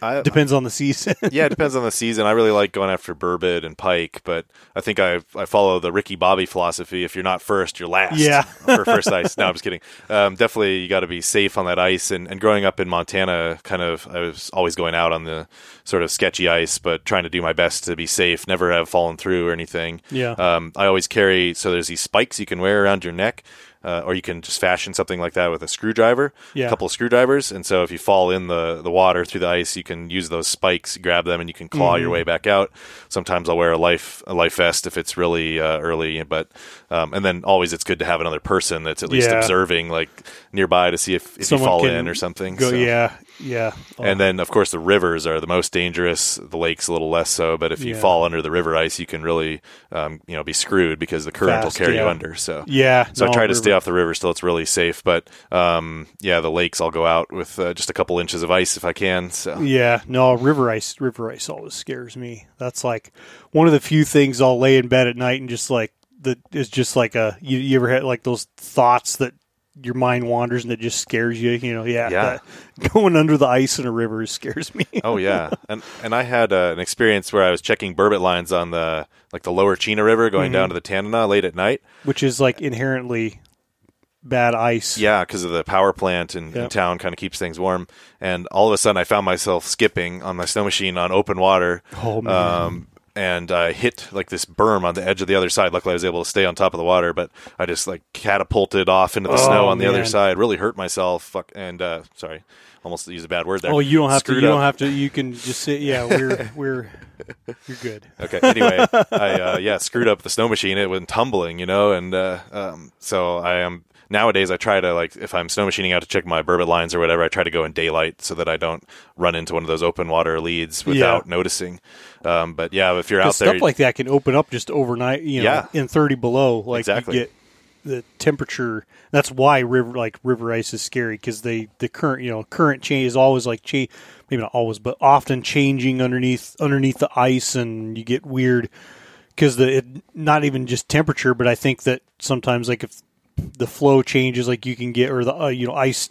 I, depends on the season? yeah, it depends on the season. I really like going after burbot and pike, but I think I I follow the Ricky Bobby philosophy. If you're not first, you're last. Yeah. for first ice. No, I'm just kidding. Um, definitely, you got to be safe on that ice. And, and growing up in Montana, kind of, I was always going out on the sort of sketchy ice, but trying to do my best to be safe. Never have fallen through or anything. Yeah. Um, I always carry so there's these spikes you can wear around your neck. Uh, or you can just fashion something like that with a screwdriver, Yeah. a couple of screwdrivers, and so if you fall in the, the water through the ice, you can use those spikes, grab them, and you can claw Mm-hmm. your way back out. Sometimes I'll wear a life a life vest if it's really uh, early, but um, and then always it's good to have another person that's at least Yeah. observing like nearby to see if, if you fall in or something. Go, so. yeah, yeah. Oh, And then, of course, the rivers are the most dangerous. The lakes a little less so. But if you Yeah. fall under the river ice, you can really, um, you know, be screwed because the current Fast, will carry you under. So yeah. so no, I try to stay off the river still. It's really safe. But um, yeah, the lakes I'll go out with uh, just a couple inches of ice if I can. So Yeah, no, river ice. River ice always scares me. That's like one of the few things I'll lay in bed at night and just like that is just like a. You, you ever had like those thoughts that your mind wanders and it just scares you? You know, yeah. Yeah. that- going under the ice in a river scares me. oh yeah, and and I had uh, an experience where I was checking burbot lines on the like the lower Chena River going Mm-hmm. down to the Tanana late at night. Which is like inherently bad ice. Yeah, because of the power plant in, in town kind of keeps things warm. And all of a sudden, I found myself skipping on my snow machine on open water. Oh, man. Um, and I hit like this berm on the edge of the other side. Luckily, I was able to stay on top of the water, but I just like catapulted off into the Oh, snow on the other side. Really hurt myself. Fuck. And uh, sorry, almost use a bad word there. Oh, you don't have to. You up. don't have to. You can just say, yeah, we're we're you're good. Okay. Anyway, I uh, yeah screwed up the snow machine. It went tumbling, you know, and uh, um, so I am nowadays. I try to like if I'm snow machining out to check my burbot lines or whatever. I try to go in daylight so that I don't run into one of those open water leads without noticing. Um, but yeah, if you're out there, stuff like that can open up just overnight. You know, Yeah. in thirty below, like Exactly. you get the temperature. That's why river like river ice is scary because they the current you know current change is always like cha- maybe not always but often changing underneath underneath the ice and you get weird because the it, not even just temperature but I think that sometimes like if the flow changes like you can get or the uh, you know ice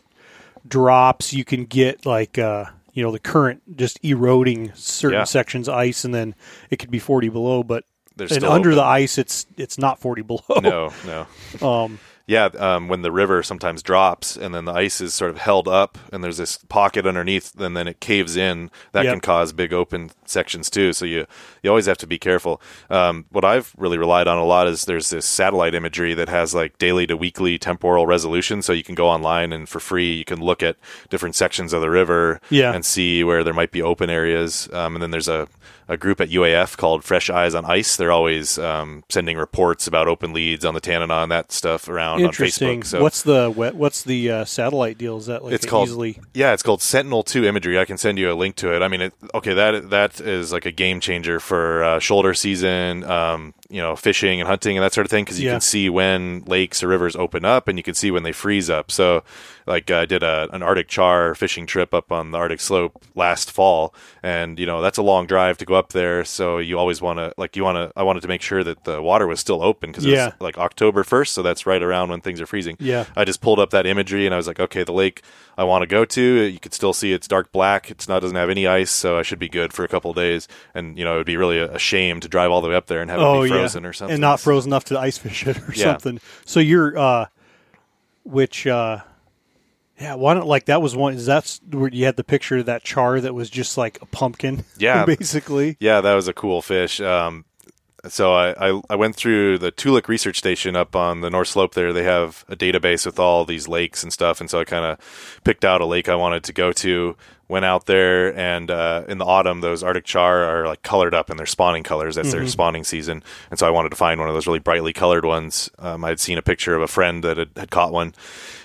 drops you can get like uh you know the current just eroding certain Yeah. sections of ice and then it could be 40 below but There's and still under the ice it's it's not 40 below no, no. um Yeah, um, when the river sometimes drops and then the ice is sort of held up and there's this pocket underneath and then it caves in, that Yep. can cause big open sections too. So you you always have to be careful. Um, what I've really relied on a lot is there's this satellite imagery that has like daily to weekly temporal resolution, so you can go online and for free you can look at different sections of the river Yeah. and see where there might be open areas. Um, and then there's a a group at UAF called Fresh Eyes on Ice. They're always um, sending reports about open leads on the Tanana and that stuff around on Facebook. So what's the what, what's the uh, satellite deal is that like it's called easily yeah, it's called Sentinel Two imagery. I can send you a link to it. I mean, it, okay, that that is like a game changer for uh, shoulder season, um, you know, fishing and hunting and that sort of thing because you Yeah. can see when lakes or rivers open up and you can see when they freeze up. So, like, I did a, an Arctic char fishing trip up on the Arctic slope last fall, and you know that's a long drive to go up there. So you always want to like you want to. I wanted to make sure that the water was still open because Yeah. it's like October first, so that's right around when things are freezing. Yeah. I just pulled up that imagery and I was like, okay, the lake I want to go to, you could still see it's dark black. It's not doesn't have any ice, so I should be good for a couple of days. And you know, it would be really a, a shame to drive all the way up there and have oh it be yeah frozen or something. and not frozen enough to ice fish it or Yeah. something so you're uh which uh yeah, why don't like that was one? Is that's where you had the picture of that char that was just like a pumpkin? Yeah. basically. Yeah, that was a cool fish. Um, so I, I, I went through the Toolik Research Station up on the North Slope there. They have a database with all these lakes and stuff. And so I kind of picked out a lake I wanted to go to, went out there, and uh, in the autumn, those Arctic char are like colored up in their spawning colors. That's their spawning season. And so I wanted to find one of those really brightly colored ones. Um, I'd seen a picture of a friend that had, had caught one.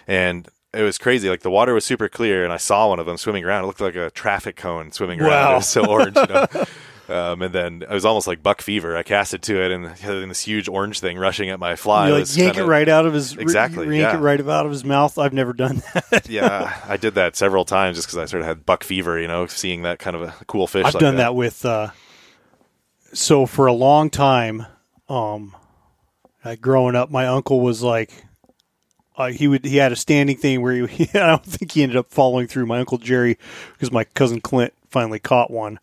And it was crazy. Like the water was super clear, and I saw one of them swimming around. It looked like a traffic cone swimming around. Wow. It was so orange. You know? Um, and then it was almost like buck fever. I casted to it, and having this huge orange thing rushing at my fly. You like yank kinda- it right out of his Exactly, yank yeah. it right out of his mouth. I've never done that. yeah, I did that several times just because I sort of had buck fever. You know, seeing that kind of a cool fish. I've like done that. with. Uh, so for a long time, um, like growing up, my uncle was like, uh, he would he had a standing thing where he, I don't think he ended up following through. My uncle Jerry, because my cousin Clint finally caught one,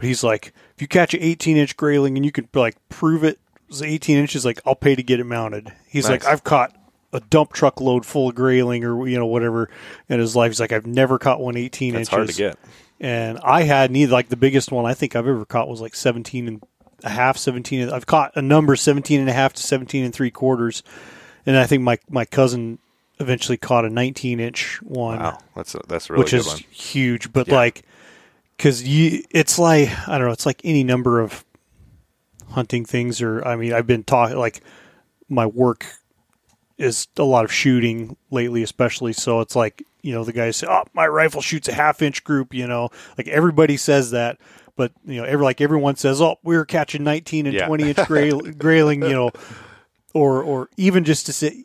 but he's like, if you catch an 18 inch grayling and you can like prove it was 18 inches, like I'll pay to get it mounted. He's like, I've caught a dump truck load full of grayling or you know whatever in his life. He's like, I've never caught one 18 That's inches hard to get. and I had neither like the biggest one I think I've ever caught was like 17 and a half, 17. and- I've caught a number 17 and a half to 17 and three quarters. And I think my, my cousin eventually caught a 19 inch one, Wow, that's a, that's a really which good is one. huge. But Yeah. like, cause you, it's like, I don't know, it's like any number of hunting things or, I mean, I've been talking like my work is a lot of shooting lately, especially. So it's like, you know, the guys say, "Oh, my rifle shoots a half inch group." You know, like everybody says that, but you know, every like everyone says, "Oh, we were catching 19 and Yeah. 20 inch gray, grayling," you know, or or even just to say.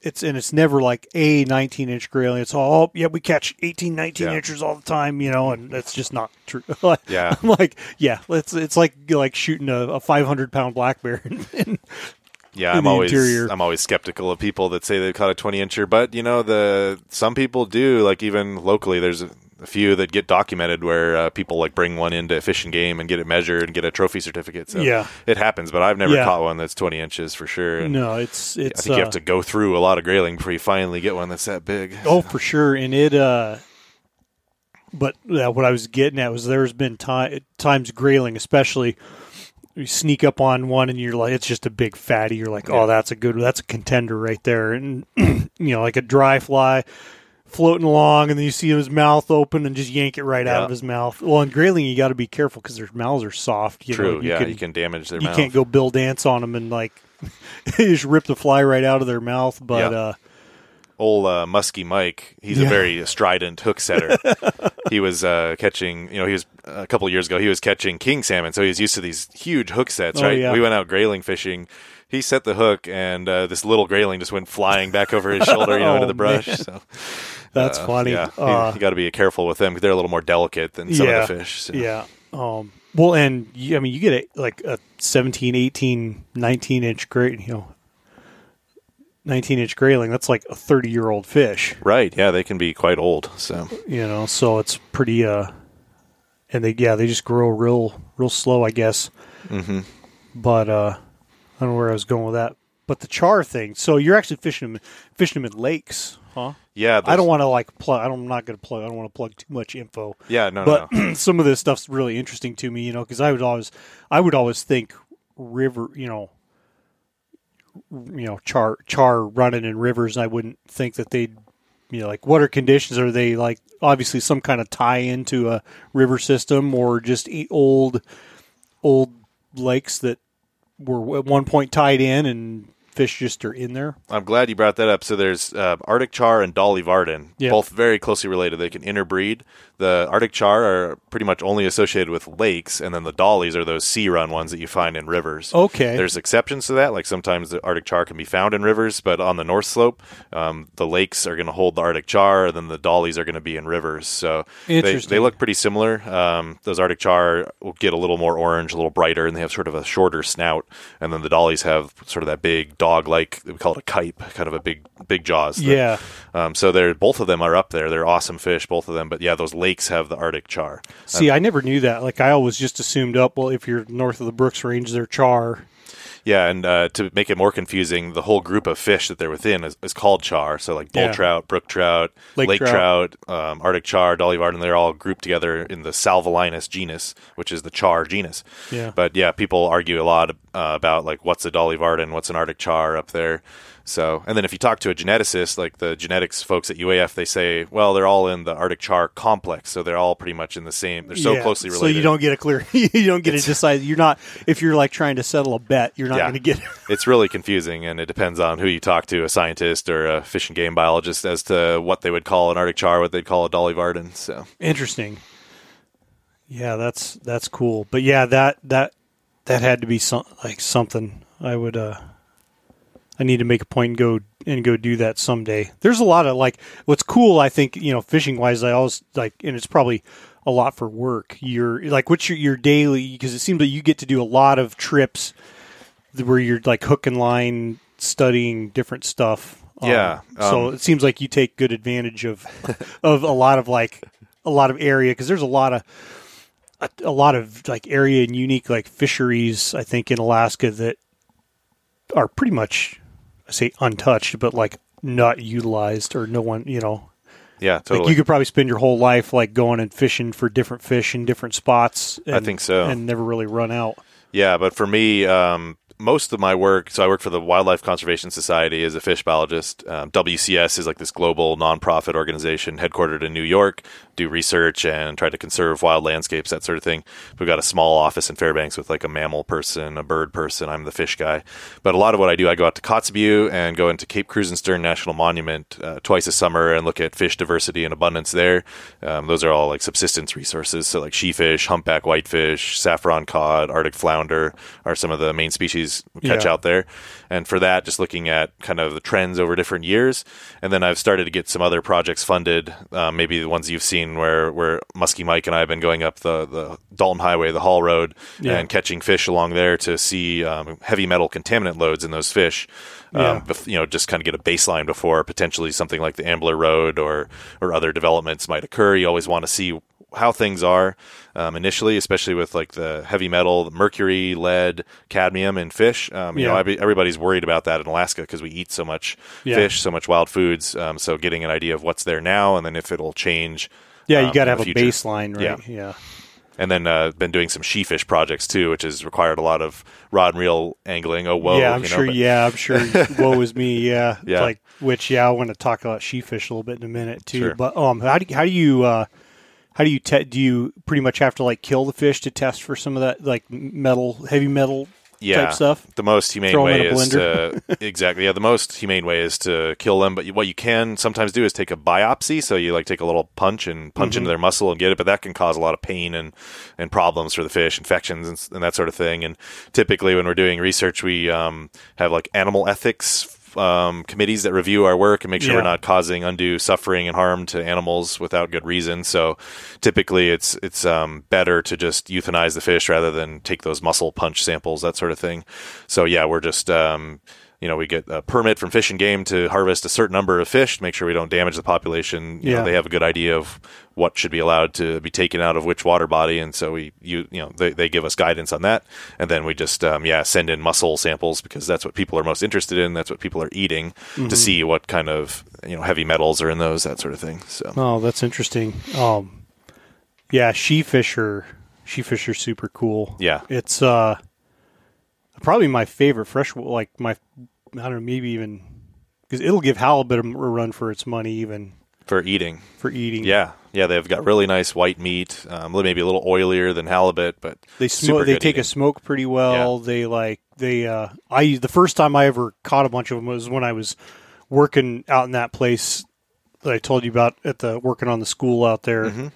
It's and it's never like a 19 inch grayling. It's all yeah, we catch 18, 19 Yeah. inches all the time, you know, and that's just not true. Yeah. I'm like, yeah, it's it's like like shooting a, a 500 pound black bear. and Yeah, in I'm the always interior. I'm always skeptical of people that say they caught a 20 incher, but you know the some people do. Like even locally, there's a, few that get documented where uh, people like bring one into Fish and Game and get it measured and get a trophy certificate. So Yeah. it happens, but I've never Yeah. caught one that's 20 inches for sure. And no, it's I it's think you uh, have to go through a lot of grayling before you finally get one that's that big. Oh, for sure. And it, uh, but uh, what I was getting at was there's been ti times grayling, especially you sneak up on one and you're like, it's just a big fatty. You're like, oh, that's a good, that's a contender right there. And, you know, like a dry fly floating along and then you see his mouth open and just yank it right out of his mouth. Well, in grayling, you got to be careful because their mouths are soft. You True. know, you yeah, can, you can damage their mouth. you mouth. can't go Bill Dance on them and like just rip the fly right out of their mouth. But, Yeah. uh, old uh, Muskie Mike, he's Yeah. a very strident hook setter. he was uh, catching, you know, he was a couple of years ago. He was catching king salmon, so he was used to these huge hook sets. Oh, right? yeah. We went out grayling fishing. He set the hook, and uh, this little grayling just went flying back over his shoulder, you know, Oh, into the brush. man. So that's uh, funny. Yeah, you- Uh, you, got to be careful with them because they're a little more delicate than some yeah, of the fish. so. Yeah. Um, well, and you, I mean, you get a, like a 17, 18, 19 inch gray, you know, 19 inch grayling. That's like a 30 year old fish, Right. Yeah, they can be quite old. So you know, so it's pretty, uh, and they, yeah, they just grow real, real slow, I guess. Mhm. But, uh, I don't know where I was going with that. But the char thing. So you're actually fishing them, fishing them in lakes, huh? yeah, I don't want to like plug. I'm not going to plug. I don't want to plug too much info. Yeah, no, but no. some of this stuff's really interesting to me, you know, because I would always, I would always think river, you know, you know, char char running in rivers. And I wouldn't think that they'd, you know, like what are conditions? Are they like obviously some kind of tie into a river system or just old, old lakes that were at one point tied in and fish just are in there? I'm glad you brought that up. So there's uh, Arctic char and Dolly Varden, Yeah. both very closely related. They can interbreed. The Arctic char are pretty much only associated with lakes, and then the dollies are those sea run ones that you find in rivers. Okay. There's exceptions to that. Like sometimes the Arctic char can be found in rivers, but on the north slope, um, the lakes are going to hold the Arctic char, and then the dollies are going to be in rivers. So they, they look pretty similar. Um, those Arctic char will get a little more orange, a little brighter, and they have sort of a shorter snout. And then the dollies have sort of that big dog-like. We call it a kype, kind of a big, big jaws. that- Yeah. Um, so they're both of them are up there. They're awesome fish, both of them. But yeah, those lakes have the Arctic char. See, I never knew that. Like I always just assumed up. Well, if you're north of the Brooks Range, they're char. Yeah, and uh, to make it more confusing, the whole group of fish that they're within is, is called char. So like bull Yeah. trout, brook trout, Lake lake, trout. trout, um, Arctic char, dolly varden, they're all grouped together in the Salvelinus genus, which is the char genus. Yeah. But yeah, people argue a lot uh, about like what's a dolly varden, what's an Arctic char up there. So, and then if you talk to a geneticist, like the genetics folks at UAF, they say, well, they're all in the Arctic char complex, so they're all pretty much in the same. They're so Yeah, closely related. So you don't get a clear. you don't get to decide. You're not. If you're like trying to settle a bet, you're not Yeah. going to get. It. It's really confusing, and it depends on who you talk to, a scientist or a fish and game biologist, as to what they would call an Arctic char, what they'd call a Dolly Varden. So Interesting. Yeah, that's that's cool. But yeah, that that that had to be some like something I would uh I need to make a point and go and go do that someday. There's a lot of like what's cool I think, you know, fishing wise I always like and it's probably a lot for work. You're like what's your your daily because it seems like you get to do a lot of trips where you're like hook and line studying different stuff. Um, Yeah, so um, it seems like you take good advantage of of a lot of like a lot of area because there's a lot of a, a lot of like area and unique like fisheries I think in Alaska that are pretty much I say untouched but like not utilized or no one you know Yeah, totally. like you could probably spend your whole life like going and fishing for different fish in different spots I think so. and never really run out Yeah, but for me, um, most of my work, so I work for the Wildlife Conservation Society as a fish biologist. Um, WCS is like this global nonprofit organization headquartered in New York, do research and try to conserve wild landscapes, that sort of thing. We've got a small office in Fairbanks with like a mammal person, a bird person. I'm the fish guy. But a lot of what I do, I go out to Kotzebue and go into Cape Krusenstern National Monument uh, twice a summer and look at fish diversity and abundance there. Um, those are all like subsistence resources. So like sheefish, humpback whitefish, saffron cod, Arctic flounder are some of the main species we catch Yeah. out there. And for that, just looking at kind of the trends over different years. And then I've started to get some other projects funded, um, maybe the ones you've seen where, where Muskie Mike and I have been going up the, the Dalton Highway, the Haul Road, Yeah. and catching fish along there to see um, heavy metal contaminant loads in those fish. Um, you know, just kind of get a baseline before potentially something like the Ambler Road or or other developments might occur. You always want to see how things are um, initially, especially with like the heavy metal, the mercury, lead, cadmium and fish. Um, you know, Yeah. every- everybody's worried about that in Alaska because we eat so much Yeah. fish, so much wild foods. Um, so getting an idea of what's there now and then if it'll change. yeah um, you got to have a baseline right Yeah. yeah And then uh, been doing some sheefish projects too, which has required a lot of rod and reel angling. Oh, whoa! yeah, I'm you know, sure. but- yeah, I'm sure. woe is me. Yeah, Yeah. Like which, yeah, I want to talk about sheefish a little bit in a minute too. Sure. But um, how do you, how do you uh, how do you te- do you pretty much have to like kill the fish to test for some of that like metal, heavy metal yeah, type stuff? The most humane Throw way is to exactly yeah. The most humane way is to kill them. But you, what you can sometimes do is take a biopsy. So you like take a little punch and punch Mm-hmm. into their muscle and get it. But that can cause a lot of pain and and problems for the fish, infections and, and that sort of thing. And typically when we're doing research, we um, have like animal ethics. Um, committees that review our work and make sure Yeah. we're not causing undue suffering and harm to animals without good reason. So typically, it's it's um, better to just euthanize the fish rather than take those muscle punch samples, that sort of thing. So yeah, we're just um, you know we get a permit from Fish and Game to harvest a certain number of fish, to make sure we don't damage the population. You Yeah. know, they have a good idea of what should be allowed to be taken out of which water body, and so we you you know they, they give us guidance on that, and then we just um, yeah send in muscle samples because that's what people are most interested in. That's what people are eating Mm-hmm. to see what kind of you know heavy metals are in those that sort of thing. So Oh, that's interesting. Um, yeah, sheefish are sheefish are super cool. Yeah. it's uh probably my favorite fresh like my I don't know maybe even because it'll give halibut a run for its money even for eating, for eating. yeah, yeah, they've got really nice white meat, um, maybe a little oilier than halibut, but they smoke. They take a smoke pretty well. They like they. uh I the first time I ever caught a bunch of them was when I was working out in that place that I told you about at the working on the school out there, Mm-hmm.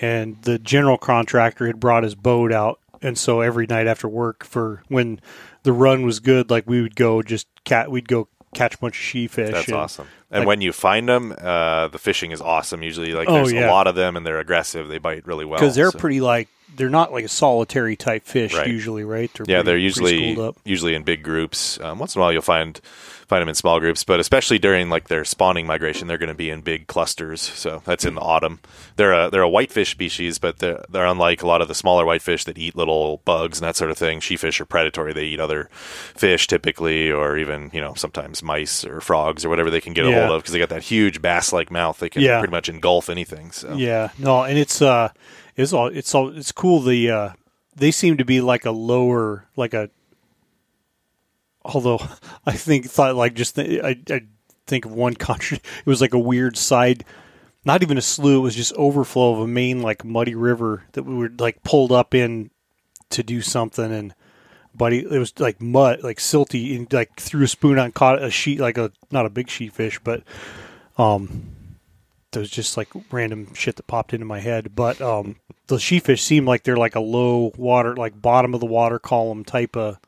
and the general contractor had brought his boat out, and so every night after work for when the run was good, like we would go just cat we'd go catch a bunch of sheefish. That's and, awesome. And like- when you find them, uh, the fishing is awesome. Usually, like Oh, there's yeah. a lot of them, and they're aggressive. They bite really well because they're so- pretty like they're not like a solitary type fish Right. usually, right? They're Yeah, pretty- they're usually usually in big groups. Um, once in a while, you'll find find them in small groups, but especially during like their spawning migration, they're going to be in big clusters. So that's in the autumn. They're a they're a whitefish species, but they're they're unlike a lot of the smaller whitefish that eat little bugs and that sort of thing. Sheefish are predatory; they eat other fish typically, or even you know sometimes mice or frogs or whatever they can get a hold of because they got that huge bass-like mouth. They can Yeah. pretty much engulf anything. So Yeah, no, and it's uh, it's all it's all it's cool. The uh, they seem to be like a lower, like a. Although I think thought like just th- I I think of one country. It was like a weird side, not even a slough. It was just overflow of a main like muddy river that we were like pulled up in to do something and. But it was like mud, like silty, and like threw a spoon on, caught a sheet, like a not a big sheet fish, but um, that was just like random shit that popped into my head. But um, the sheefish seem like they're like a low water, like bottom of the water column type of.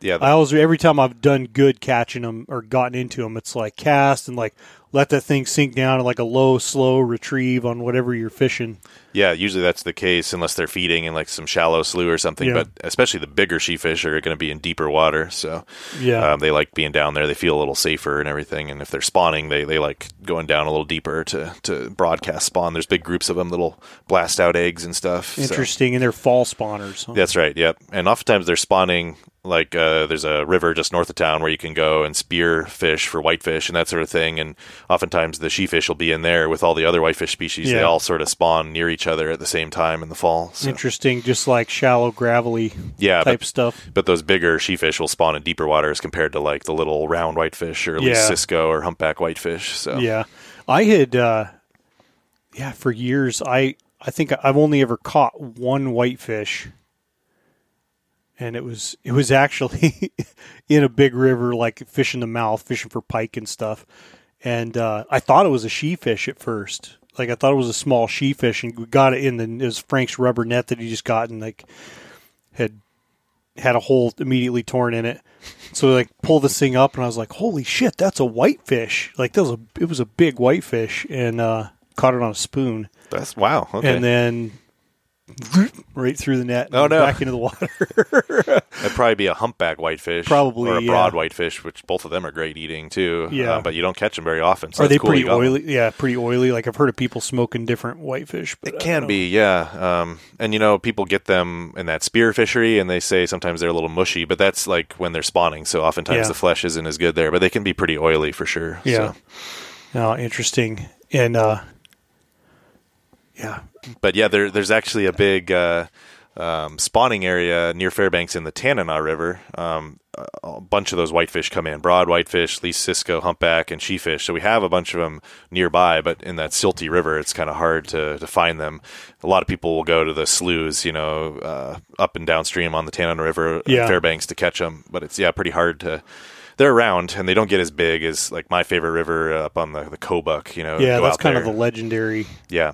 Yeah, I always every time I've done good catching them or gotten into them, it's like cast and like let that thing sink down and like a low, slow retrieve on whatever you're fishing. Yeah, usually that's the case unless they're feeding in like some shallow slough or something. Yeah. But especially the bigger sheefish are going to be in deeper water, so Yeah. um, they like being down there. They feel a little safer and everything. And if they're spawning, they, they like going down a little deeper to, to broadcast spawn. There's big groups of them that'll blast out eggs and stuff. so- Interesting, and they're fall spawners. huh? That's right. Yep. And oftentimes they're spawning like uh, there's a river just north of town where you can go and spear fish for whitefish and that sort of thing. And oftentimes the sheefish will be in there with all the other whitefish species. They all sort of spawn near each other at the same time in the fall. So, Interesting, just like shallow, gravelly yeah, type but, stuff. but those bigger sheefish will spawn in deeper waters compared to like the little round whitefish or at Yeah. least Cisco or humpback whitefish. So Yeah, I had, uh, yeah, for years. I I think I've only ever caught one whitefish, and it was it was actually in a big river, like fishing the mouth, fishing for pike and stuff. And uh, I thought it was a sheefish at first. Like I thought it was a small sheefish, and we got it in the it was Frank's rubber net that he just got and like had had a hole immediately torn in it. So we like pulled this thing up, and I was like, "Holy shit, that's a whitefish!" Like that was a it was a big whitefish, and uh, caught it on a spoon, that's wow. Okay. and then right through the net, and Oh, no. back into the water. That'd probably be a humpback whitefish, Probably, or a yeah. broad whitefish, which both of them are great eating too. Yeah. Uh, but you don't catch them very often. So Are they cool pretty you got one. oily? Yeah, pretty oily. Like I've heard of people smoking different whitefish. But It I can be, yeah. Um, and you know, people get them in that spear fishery, and they say sometimes they're a little mushy, but that's like when they're spawning. So oftentimes Yeah. the flesh isn't as good there, but they can be pretty oily for sure. Yeah. So- Oh, interesting. And uh, yeah, but yeah, there, there's actually a big uh, um, spawning area near Fairbanks in the Tanana River. Um, a bunch of those whitefish come in broad whitefish, least Cisco, humpback, and sheefish. So we have a bunch of them nearby, but in that silty river, it's kind of hard to, to find them. A lot of people will go to the sloughs, you know, uh, up and downstream on the Tanana River, Yeah. Fairbanks to catch them. But it's yeah, pretty hard to. They're around and they don't get as big as like my favorite river up on the the Kobuk. You know, yeah, that's kind of the legendary. yeah.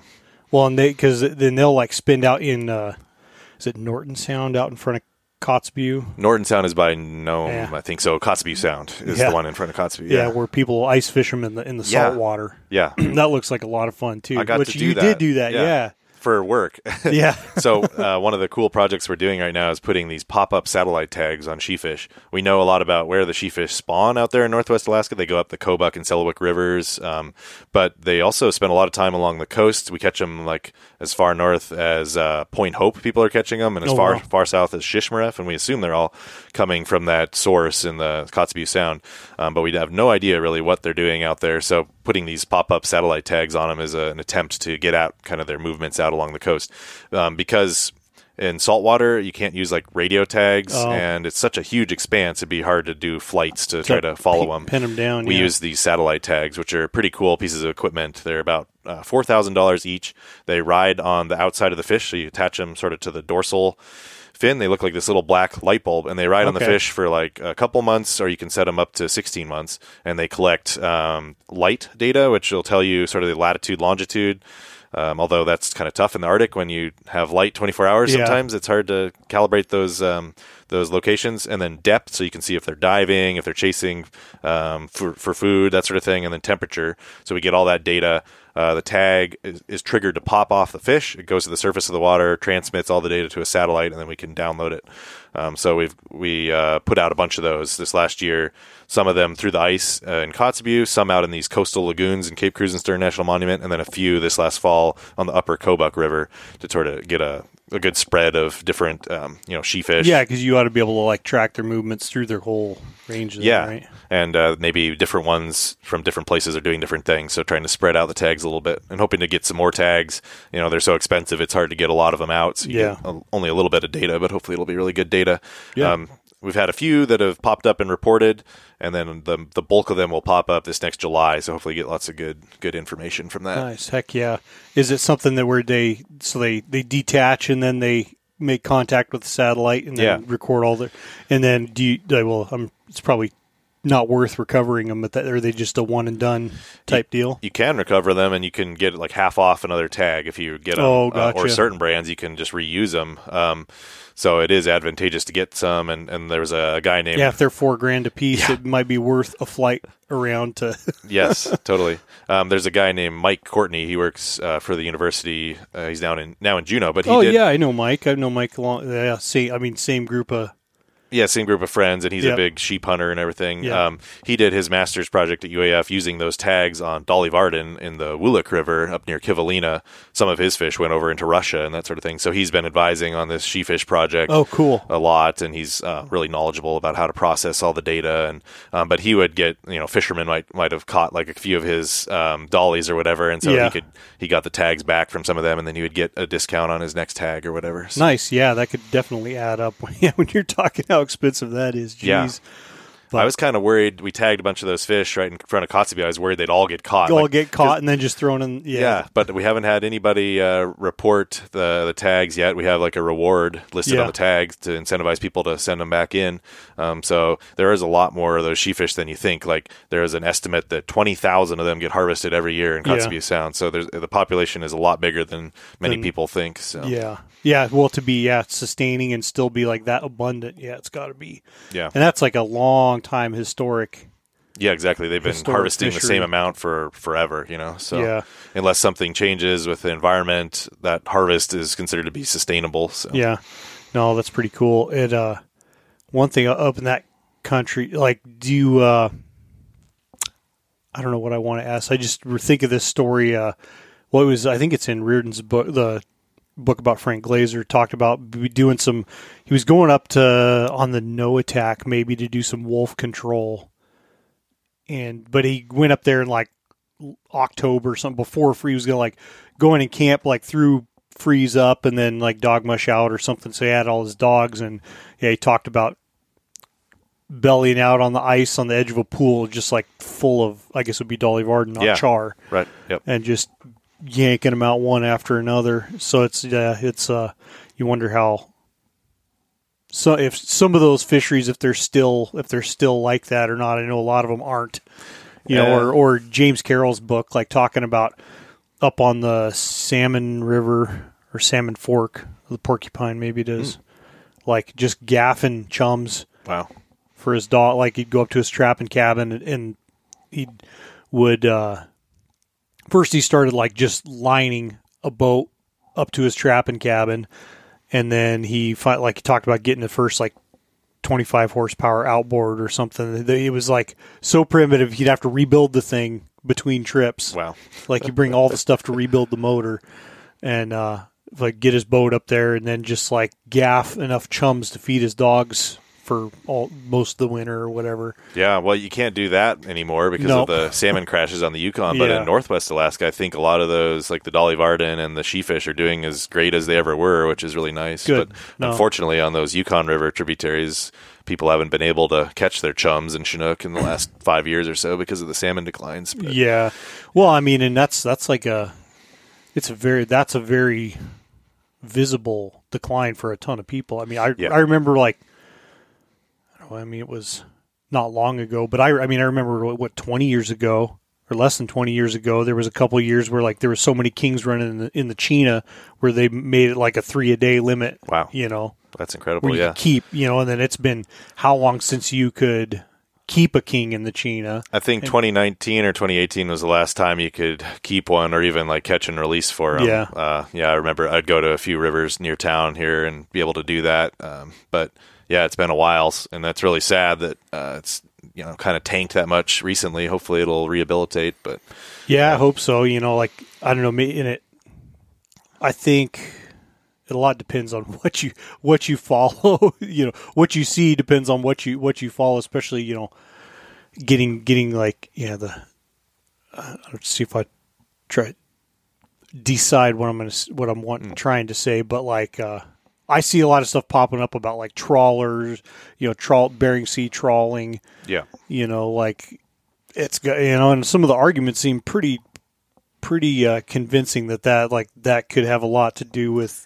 Well, and they because then they'll like spend out in uh, is it Norton Sound out in front of Kotzebue? Norton Sound is by Nome, Yeah. I think so. Kotzebue Sound is Yeah. the one in front of Kotzebue. Yeah, Yeah, where people ice fish them in the in the Yeah. salt water. yeah. that looks like a lot of fun too. I got Which to do you that. did do that, yeah, for work. yeah. so uh, one of the cool projects we're doing right now is putting these pop-up satellite tags on sheefish. We know a lot about where the sheefish spawn out there in Northwest Alaska. They go up the Kobuk and Selawik rivers, um, but they also spend a lot of time along the coast. We catch them like as far north as uh, Point Hope. People are catching them, and as Oh, far wow. far south as Shishmaref, and we assume they're all coming from that source in the Kotzebue Sound. Um, but we have no idea really what they're doing out there. So putting these pop-up satellite tags on them is a, an attempt to get out kind of their movements out along the coast, um, because in saltwater you can't use like radio tags, Oh. and it's such a huge expanse. It'd be hard to do flights to try to follow them. Pin them down. We yeah. use these satellite tags, which are pretty cool pieces of equipment. They're about uh, four thousand dollars each. They ride on the outside of the fish, so you attach them sort of to the dorsal fin. They look like this little black light bulb, and they ride on the fish for like a couple months, or you can set them up to sixteen months. And they collect um, light data, which will tell you sort of the latitude, longitude. Um, although that's kind of tough in the Arctic when you have light 24 hours. Yeah. Sometimes it's hard to calibrate those um, those locations, and then depth, so you can see if they're diving, if they're chasing um, for for food, that sort of thing, and then temperature. So we get all that data. Uh, the tag is, is triggered to pop off the fish. It goes to the surface of the water, transmits all the data to a satellite, and then we can download it. Um, so we've we uh, put out a bunch of those this last year. Some of them through the ice uh, in Kotzebue, some out in these coastal lagoons in Cape Krusenstern National Monument, and then a few this last fall on the Upper Kobuk River to sort of get a, a good spread of different um, you know sheefish. yeah, because you ought to be able to like track their movements through their whole range. Of Yeah, right? and uh, maybe different ones from different places are doing different things. So trying to spread out the tags a little bit and hoping to get some more tags. You know, they're so expensive; it's hard to get a lot of them out. So you Yeah. get a, only a little bit of data, but hopefully it'll be really good data. Yeah. Um, we've had a few that have popped up and reported, and then the the bulk of them will pop up this next July. So hopefully get lots of good good information from that. Nice. Heck yeah. Is it something that where they so they they detach and then they make contact with the satellite and then Yeah. record all the and then do you they will um it's probably not worth recovering them, but that, are they just a one and done type deal? You can recover them, and you can get like half off another tag if you get them. Oh, uh, or certain brands, you can just reuse them. Um, so it is advantageous to get some. And, and there was a guy named Yeah, if they're four grand a piece, it might be worth a flight around to. yes, totally. Um, there's a guy named Mike Courtney. He works uh, for the university. Uh, he's down in now in Juneau, but he oh did yeah, I know Mike. I know Mike. Long, yeah, same. I mean, same group of. Yeah, same group of friends, and he's Yep. a big sheep hunter and everything. Yeah. Um, he did his master's project at UAF using those tags on Dolly Varden in the Wulik River up near Kivalina. Some of his fish went over into Russia and that sort of thing. So he's been advising on this sheefish project Oh, cool. a lot, and he's uh, really knowledgeable about how to process all the data. And um, but he would get you know fishermen might might have caught like a few of his um, dollies or whatever, and so Yeah. he could he got the tags back from some of them, and then he would get a discount on his next tag or whatever. So- Nice. Yeah, that could definitely add up. yeah, when you're talking how expensive that is. Jeez. Yeah. But- I was kind of worried. We tagged a bunch of those fish right in front of Kotzebue. I was worried they'd all get caught. all Like, get caught and then just thrown in. Yeah. yeah. but we haven't had anybody uh, report the the tags yet. We have like a reward listed Yeah. on the tags to incentivize people to send them back in. Um, so there is a lot more of those sheefish than you think. Like there is an estimate that twenty thousand of them get harvested every year in Yeah. Kotzebue Sound. So there's, the population is a lot bigger than many Than- people think. So Yeah. Yeah. Well, to be yeah sustaining and still be like that abundant, yeah, it's got to be. yeah, And that's like a long time historic. Yeah, exactly. They've been harvesting the same amount for forever, you know. So Yeah. unless something changes with the environment, that harvest is considered to be sustainable. So Yeah. No, that's pretty cool. It uh one thing up in that country like do you uh I don't know what I want to ask. I just think of this story uh what was I think it's in Rearden's book the book about Frank Glaser talked about doing some he was going up to on the Noatak maybe to do some wolf control and but he went up there in like October or something before free was gonna like go in and camp like through freeze up and then like dog mush out or something. So he had all his dogs and yeah, he talked about bellying out on the ice on the edge of a pool, just like full of I guess it would be Dolly Varden, not Yeah. char, right, yep, and just yanking them out one after another. So it's yeah, it's uh, you wonder how. So if some of those fisheries, if they're still if they're still like that or not, I know a lot of them aren't. You know, or or James Carroll's book, like talking about up on the Salmon River or Salmon Fork, the Porcupine, maybe it is, like just gaffing chums wow, for his dog. Like he'd go up to his trapping cabin and, and he would. Uh, first, he started like just lining a boat up to his trapping cabin, and then he like he talked about getting the first like. 25 horsepower outboard or something. It was like so primitive, he'd have to rebuild the thing between trips. wow, Like you bring all the stuff to rebuild the motor and uh like get his boat up there and then just like gaff enough chums to feed his dogs for all most of the winter or whatever. yeah. Well, you can't do that anymore because Nope. of the salmon crashes on the Yukon. But Yeah. in Northwest Alaska, I think a lot of those, like the Dolly Varden and the sheefish, are doing as great as they ever were, which is really nice. Good. But No. unfortunately, on those Yukon River tributaries. People haven't been able to catch their chums and Chinook in the last five years or so because of the salmon declines. But Yeah. Well, I mean, and that's that's like a it's a very that's a very visible decline for a ton of people. I mean, I Yeah. I remember like I don't know, I mean, it was not long ago, but I I mean, I remember what, what 20 years ago or less than 20 years ago, there was a couple of years where like there was so many kings running in the in the Chena where they made it like a 3 a day limit, Wow. you know. that's incredible. Yeah. could keep, you know, and then it's been how long since you could keep a king in the Chena? I think 2019 or 2018 was the last time you could keep one or even like catch and release for them. Yeah. uh, yeah. I remember I'd go to a few rivers near town here and be able to do that. Um, but yeah, it's been a while, and that's really sad that uh, it's you know kind of tanked that much recently. Hopefully, it'll rehabilitate. But Yeah, I hope so. You know, like I don't know, me in it. I think it a lot depends on what you what you follow. you know, what you see depends on what you what you follow. Especially, you know, getting getting like yeah the. Uh, let's see if I try decide what I'm gonna what I'm want, trying to say, but like. uh I see a lot of stuff popping up about like trawlers, you know, trawl Bering Sea trawling, yeah, you know like it's you know and some of the arguments seem pretty pretty uh, convincing that that like that could have a lot to do with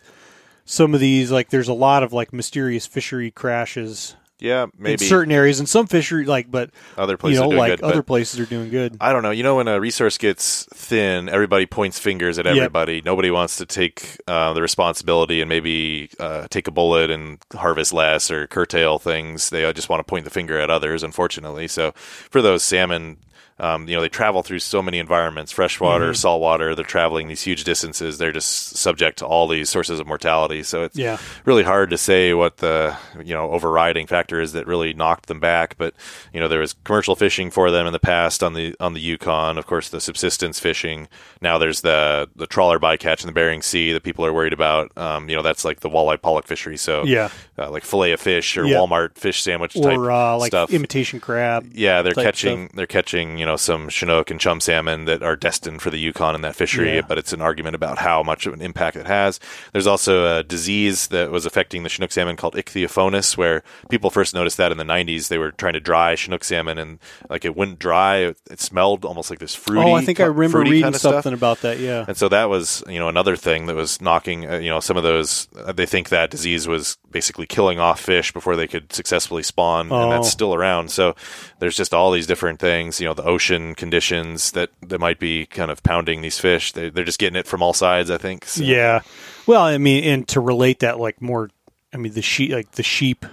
some of these like there's a lot of like mysterious fishery crashes Yeah, maybe in certain areas and some fishery like, but other you places know, are doing like good. other places are doing good. I don't know. You know, when a resource gets thin, everybody points fingers at Yep. everybody. Nobody wants to take uh, the responsibility and maybe uh, take a bullet and harvest less or curtail things. They uh, just want to point the finger at others, unfortunately. So for those salmon, um, you know, they travel through so many environments freshwater, Mm-hmm. saltwater. They're traveling these huge distances. They're just subject to all these sources of mortality. So it's Yeah. really hard to say what the you know overriding factor is that really knocked them back. But you know there was commercial fishing for them in the past on the on the Yukon. Of course, the subsistence fishing. Now there's the the trawler bycatch in the Bering Sea that people are worried about. Um, you know that's like the walleye pollock fishery. So Yeah. uh, like fillet of fish or Yeah. Walmart fish sandwich type Or uh, like stuff. imitation crab. Yeah, they're type catching they're catching you know some Chinook and chum salmon that are destined for the Yukon in that fishery, Yeah. but it's an argument about how much of an impact it has. There's also a disease that was affecting the Chinook salmon called ichthyophonus, where people first noticed that in the 90s. They were trying to dry Chinook salmon and like it wouldn't dry. It, it smelled almost like this fruity. Oh, I think I remember reading kind of stuff. something about that. Yeah. And so that was, you know, another thing that was knocking, uh, you know, some of those. Uh, they think that disease was basically killing off fish before they could successfully spawn, and that's Oh. still around. So there's just all these different things, you know, the ocean conditions that that might be kind of pounding these fish. They, they're just getting it from all sides, I think. So, Yeah. Well, I mean, and to relate that like more, I mean, the sheep, like the sheep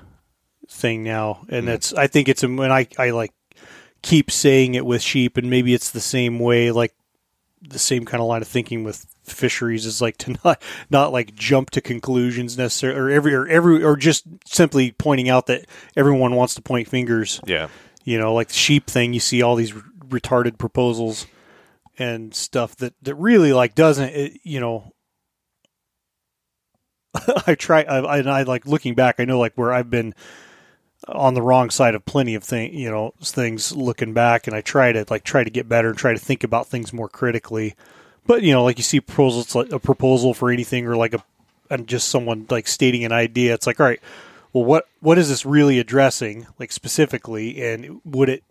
thing now, and mm-hmm. that's, I think it's, when I, I like keep saying it with sheep, and maybe it's the same way, like the same kind of line of thinking with fisheries is like to not, not like jump to conclusions necessarily, or every, or every, or just simply pointing out that everyone wants to point fingers yeah, you know, like the sheep thing, you see all these retarded proposals and stuff that, that really like doesn't, it, you know, I try, I, I, and I like looking back, I know like where I've been on the wrong side of plenty of things, you know, things looking back and I try to like try to get better and try to think about things more critically. But, you know, like you see proposals, like a proposal for anything or like a, and just someone like stating an idea. It's like, all right, well, what, what is this really addressing like specifically? And would it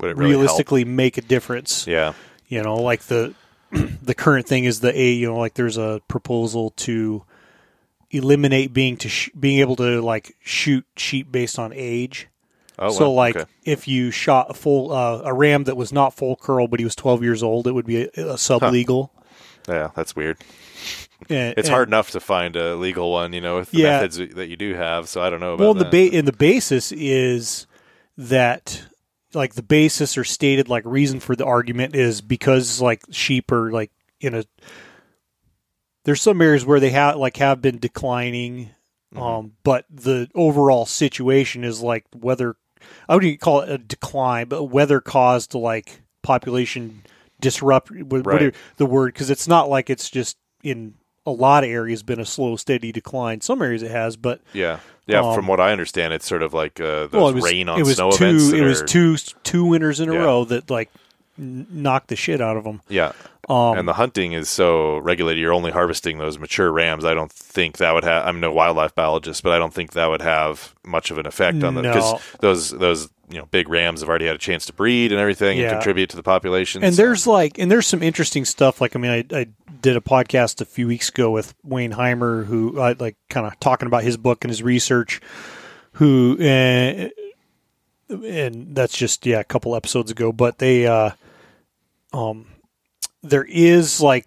would it really help? realistically make a difference? Yeah, You know, like the the current thing is the a you know like there's a proposal to eliminate being to sh- being able to like shoot sheep based on age. oh, so well, like okay. if you shot a full uh, a ram that was not full curl but he was 12 years old, it would be a, a sub legal. yeah, that's weird. And- It's and- hard enough to find a legal one, you know, with the Yeah. methods that you do have. So I don't know about Well, the ba- and the basis is that like the basis or stated like reason for the argument is because like sheep are like in a there's some areas where they have like have been declining Mm-hmm. um but the overall situation is like weather I wouldn't call it a decline but weather caused like population disrupt what- Right. the word because it's not like it's just in a lot of areas been a slow steady decline some areas it has but Yeah, yeah. Um, from what I understand, it's sort of like uh, those well, was, rain on it was snow two, events. It was two two winters in a Yeah. row that like knocked the shit out of them. Yeah, Um, and the hunting is so regulated. You're only harvesting those mature rams. I don't think that would have. I'm no wildlife biologist, but I don't think that would have much of an effect on them because No. those those you know big rams have already had a chance to breed and everything Yeah. and contribute to the population. and so- there's like and there's some interesting stuff. Like I mean, I, I did a podcast a few weeks ago with Wayne Heimer, who I like kind of talking about his book and his research. Who uh, and that's just yeah a couple episodes ago, but they uh, um there is like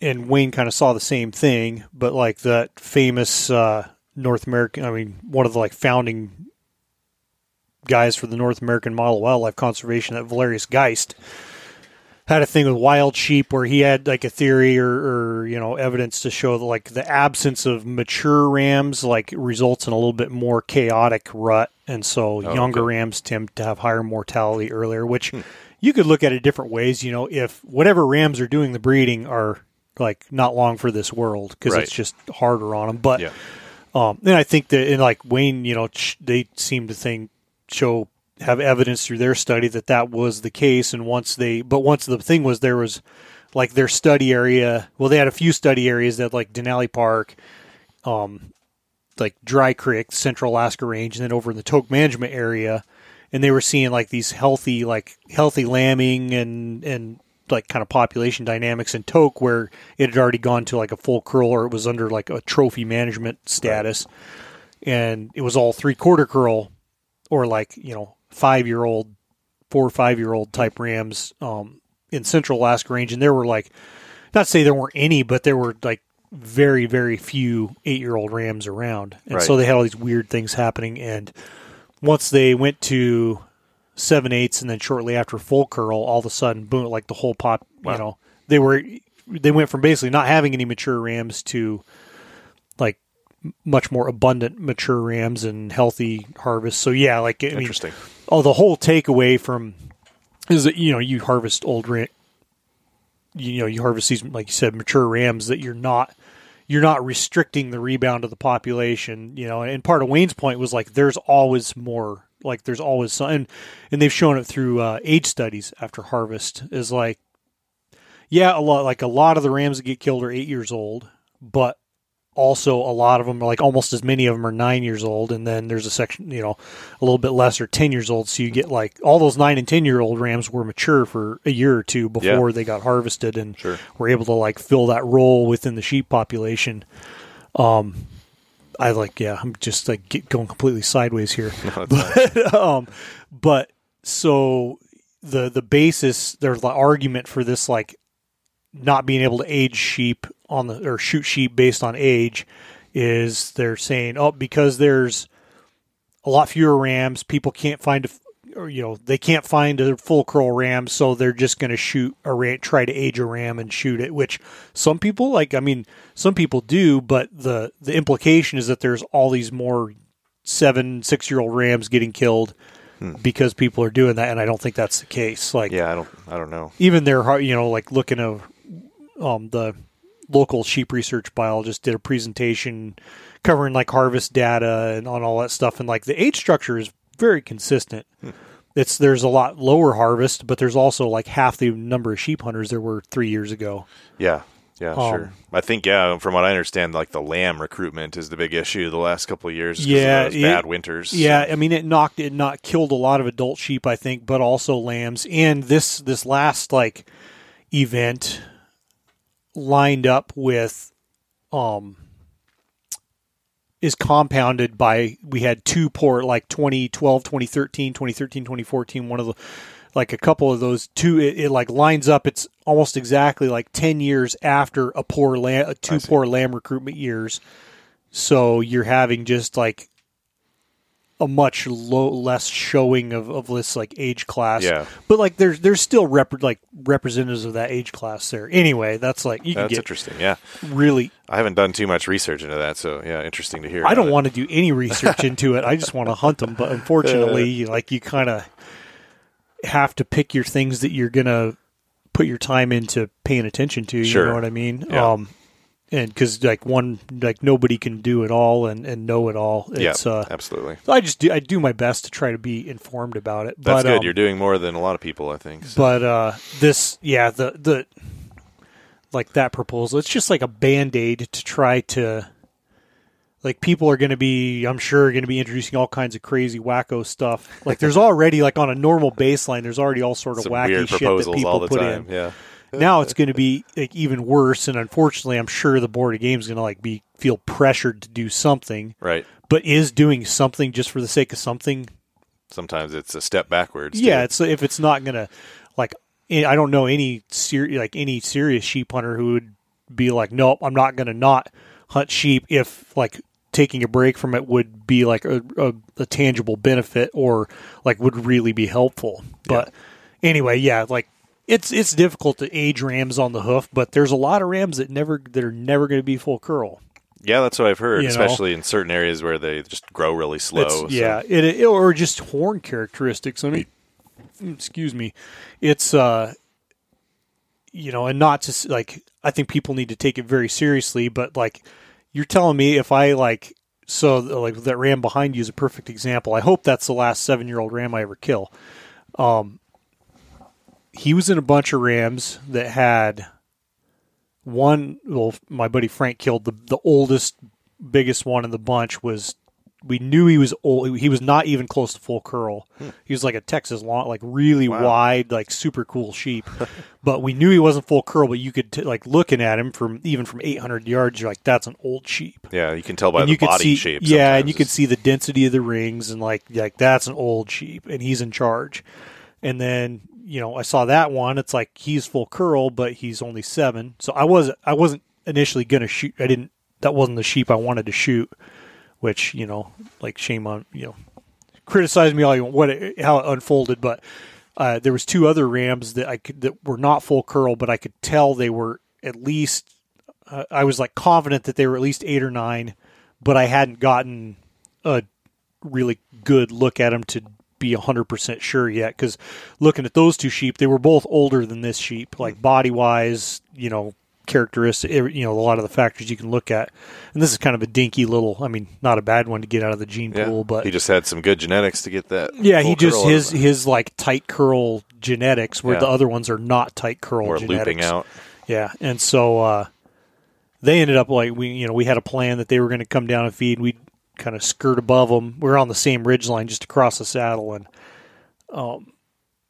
and Wayne kind of saw the same thing, but like that famous uh, North American, I mean, one of the like founding guys for the North American Model Wildlife Conservation, that Valerius Geist, had a thing with wild sheep where he had like a theory or, or you know evidence to show that like the absence of mature rams like results in a little bit more chaotic rut, and so younger okay. rams tend to have higher mortality earlier, which. You could look at it different ways, you know. If whatever rams are doing the breeding are like not long for this world because Right. it's just harder on them. But yeah, um, and I think that in like Wayne, you know, they seem to think show have evidence through their study that that was the case. And once they, but once the thing was there was like their study area. Well, they had a few study areas that like Denali Park, um, like Dry Creek, Central Alaska Range, and then over in the Tok Management area, and they were seeing like these healthy, like healthy lambing and and like kind of population dynamics in Tok where it had already gone to like a full curl or it was under like a trophy management status. and it was all three quarter curl or like you know five year old, four or five year old type rams um, in Central Alaska Range, and there were like not to say there weren't any, but there were like very very few eight year old rams around, and so they had all these weird things happening. And once they went to seven eighths, and then shortly after full curl, all of a sudden, boom! Like the whole pop, Wow. you know, they were they went from basically not having any mature rams to like much more abundant mature rams and healthy harvests. So yeah, like I mean, Interesting. oh, the whole takeaway from is that you know you harvest old ram, you know you harvest these like you said mature rams that you're not you're not restricting the rebound of the population. You know, and part of Wayne's point was like there's always more. Like there's always some, and, and they've shown it through uh, age studies after harvest is like, yeah, a lot like a lot of the rams that get killed are eight years old, but also a lot of them are like almost as many of them are nine years old and then there's a section you know a little bit less are 10 years old. So you get like all those nine and 10 year old rams were mature for a year or two before they got harvested and Sure. were able to like fill that role within the sheep population. Um i like yeah i'm just like going completely sideways here. No, but um but so the the basis there's the argument for this like not being able to age sheep on the or shoot sheep based on age is they're saying oh because there's a lot fewer rams people can't find a or you know they can't find a full curl ram so they're just going to shoot a ram try to age a ram and shoot it which some people like i mean some people do but the the implication is that there's all these more seven six year old rams getting killed hmm. because people are doing that and i don't think that's the case like yeah, I don't. I don't know. even their har- you know like looking at um the local sheep research biologist did a presentation covering like harvest data and on all that stuff and like the age structure is very consistent it's there's a lot lower harvest but there's also like half the number of sheep hunters there were three years ago Yeah. Yeah, Um, sure. I think yeah. From what I understand, like the lamb recruitment is the big issue the last couple of years. Yeah, of it- bad winters. Yeah, I mean it knocked it not killed a lot of adult sheep, I think, but also lambs. And this this last like event lined up with um is compounded by we had two poor like 2012 2013 2013 2014 one of the like a couple of those two it, it like lines up. It's almost exactly like 10 years after a poor lamb two poor lamb recruitment years. So you're having just like a much low, less showing of, of this like age class. Yeah. But like there's there's still rep- like representatives of that age class there. Anyway, that's like you can That's get interesting. Yeah, really. I haven't done too much research into that, so yeah, interesting to hear. I don't want to do any research into it. I just want to hunt them. But unfortunately, like you kind of have to pick your things that you're gonna put your time into paying attention to. You Sure. know what I mean? Yeah. Um, and because like one like nobody can do it all and, and know it all. it. Yeah, It's uh, absolutely. So i just do I do my best to try to be informed about it. That's but, good. um, You're doing more than a lot of people, I think. So. but uh, this, yeah, the the like that proposal, it's just like a band aid to try to. Like people are going to be, I'm sure, going to be introducing all kinds of crazy wacko stuff. Like there's already like on a normal baseline, there's already all sort of Some wacky shit that proposals people all the put time. in. Yeah, Now it's going to be like even worse, and unfortunately, I'm sure the board of games is going to like be feel pressured to do something, right. but is doing something just for the sake of something Sometimes it's a step backwards. yeah, too. it's if it's not gonna like I don't know any ser- like any serious sheep hunter who would be like, nope, I'm not gonna not hunt sheep if like taking a break from it would be like a, a, a tangible benefit or like would really be helpful. But anyway, yeah, like it's it's difficult to age rams on the hoof, but there's a lot of rams that never that are never going to be full curl. yeah, that's what I've heard. You know? especially in certain areas where they just grow really slow. So- yeah, it, it- or just horn characteristics. I mean, excuse me, it's uh, you know, and not just like I think people need to take it very seriously, but like you're telling me if I like so like that ram behind you is a perfect example. I hope that's the last seven year old ram I ever kill. Um, he was in a bunch of rams that had one. Well, my buddy Frank killed the the oldest, biggest one in the bunch was we knew he was old. He was not even close to full curl. Hmm. He was like a Texas long, like really Wow. wide, like super cool sheep. but we knew he wasn't full curl. But you could t- like looking at him from even from 800 yards, you're like, that's an old sheep. Yeah, you can tell by and the body see, shape. yeah, and you could see the density of the rings, and like like that's an old sheep, and he's in charge. And then you know I saw that one. It's like he's full curl, but he's only seven. So I was I wasn't initially gonna shoot. I didn't. That wasn't the sheep I wanted to shoot. Which you know, like shame on you know, criticize me all you want what it, how it unfolded, but. Uh, there was two other rams that I could that were not full curl, but I could tell they were at least. Uh, I was like confident that they were at least eight or nine, but I hadn't gotten a really good look at them to be 100% sure yet because looking at those two sheep they were both older than this sheep like body wise you know characteristic you know a lot of the factors you can look at and this is kind of a dinky little i mean not a bad one to get out of the gene Yeah, pool but he just had some good genetics to get that. yeah he just his his like tight curl genetics where Yeah. the other ones are not tight curl or genetics looping out. yeah, and so uh, they ended up like we, you know, we had a plan that they were going to come down and feed. We'd kind of skirt above them. We are on the same ridge line just across the saddle, and um,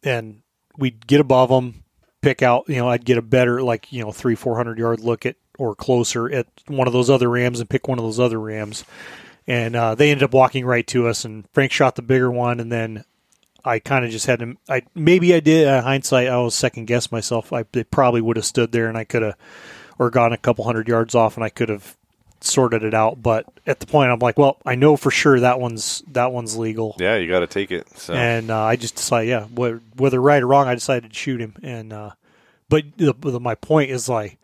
and we'd get above them, pick out. You know, I'd get a better like you know three four hundred yard look at or closer at one of those other rams and pick one of those other rams. And uh, they ended up walking right to us, and Frank shot the bigger one, and then I kind of just had to. I maybe I did. Uh, hindsight, I was second guess myself. I probably would have stood there, and I could have, or gone a couple hundred yards off, and I could have sorted it out. But at the point, I'm like, well, I know for sure that one's that one's legal, Yeah, you got to take it. So and uh, I just decided, yeah, whether, whether right or wrong, I decided to shoot him. And uh, but the, the, my point is like,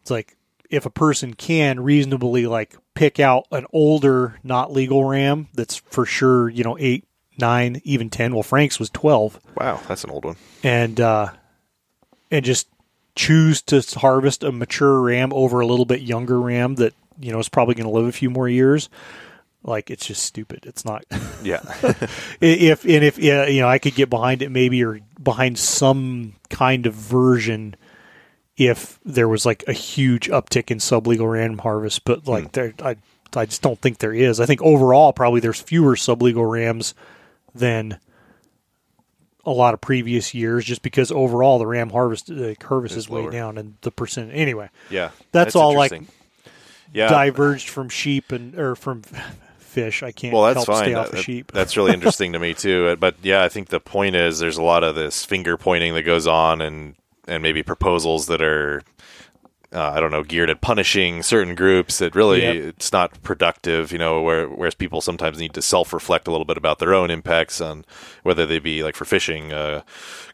it's like if a person can reasonably like pick out an older, not legal ram that's for sure, you know, eight, nine, even ten. Well, Frank's was twelve wow, that's an old one. and uh, and just choose to harvest a mature ram over a little bit younger ram that you know is probably going to live a few more years. Like it's just stupid. It's not. Yeah, if and if yeah, you know I could get behind it maybe or behind some kind of version if there was like a huge uptick in sublegal random harvest, but like there I I just don't think there is. I think overall probably there's fewer sublegal rams than a lot of previous years just because overall the ram harvest uh, harvest is way down and the percent anyway yeah. That's all, like. Yeah. diverged from sheep and or from fish i can't well, that's help fine. stay off That- of sheep That's really interesting to me too. Uh, But yeah, I think the point is there's a lot of this finger pointing that goes on, and and maybe proposals that are. Uh, I don't know, geared at punishing certain groups. That really Yep. it's not productive, you know. Where whereas people sometimes need to self reflect a little bit about their own impacts on whether they be like for fishing, uh,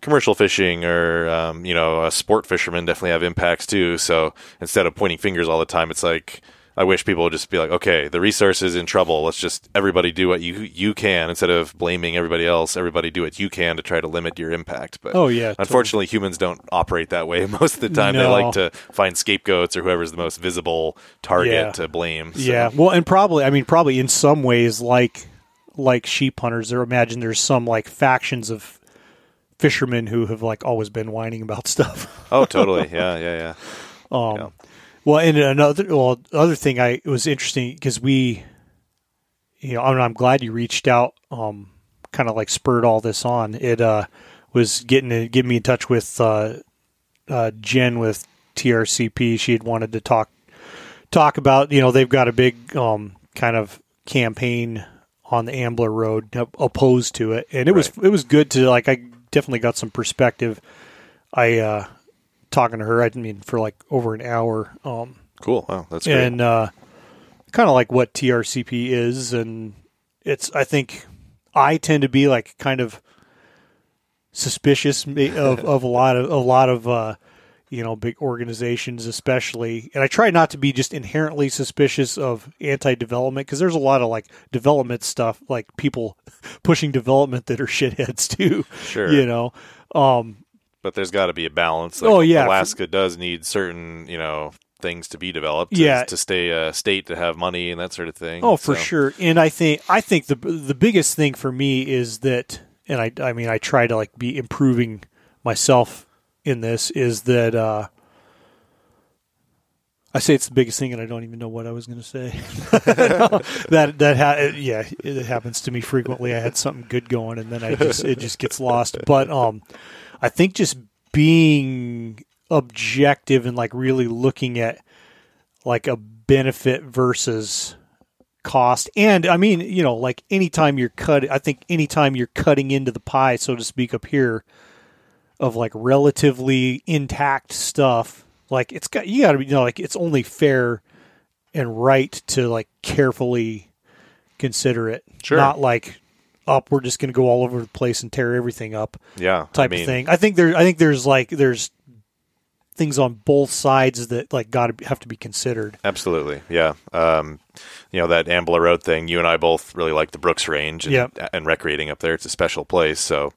commercial fishing, or um, you know, uh, sport fishermen definitely have impacts too. So instead of pointing fingers all the time, it's like I wish people would just be like, okay, the resource is in trouble. Let's just everybody do what you you can instead of blaming everybody else. Everybody do what you can to try to limit your impact. But Oh, yeah, unfortunately, humans don't operate that way most of the time. They like to find scapegoats or whoever's the most visible target Yeah. to blame. So, Yeah, well, and probably, I mean, probably in some ways, like like sheep hunters, there imagine there's some like factions of fishermen who have like always been whining about stuff. Oh, totally. Yeah, yeah, yeah. Um, Yeah. Well, and another well, other thing I it was interesting because we, you know, I'm, I'm glad you reached out. Um, kind of like spurred all this on. It uh was getting getting me in touch with uh, uh Jen with TRCP. She had wanted to talk talk about you know they've got a big um kind of campaign on the Ambler Road opposed to it, and it was it was good to like I definitely got some perspective. I uh talking to her, I mean for like over an hour, um, Cool. Wow, that's great. and uh, kind of like what TRCP is, and it's I think I tend to be like kind of suspicious of, of a lot of a lot of uh, you know big organizations, especially, and I try not to be just inherently suspicious of anti-development because there's a lot of like development stuff, like people pushing development that are shitheads too. Sure. you know. Um, but there's got to be a balance. Oh, yeah. Alaska does need certain, you know, things to be developed. Yeah. to, to stay a state to have money and that sort of thing. Oh, for So, sure. And I think I think the the biggest thing for me is that, and I I mean I try to like be improving myself in this is that uh, I say it's the biggest thing, and I don't even know what I was going to say. that that ha- yeah, it happens to me frequently. I had something good going, and then I just it just gets lost. But um, I think just being objective and like really looking at like a benefit versus cost, and I mean, you know, like anytime you're cut, I think anytime you're cutting into the pie, so to speak, up here of like relatively intact stuff like it's got you got to be you know like it's only fair and right to like carefully consider it. Sure. Not like up we're just going to go all over the place and tear everything up Yeah, type I mean, of thing. I think there I think there's like there's things on both sides that like got to have to be considered. Absolutely, yeah. Um, you know that Ambler Road thing. You and I both really like the Brooks Range and, Yep. and recreating up there. It's a special place, so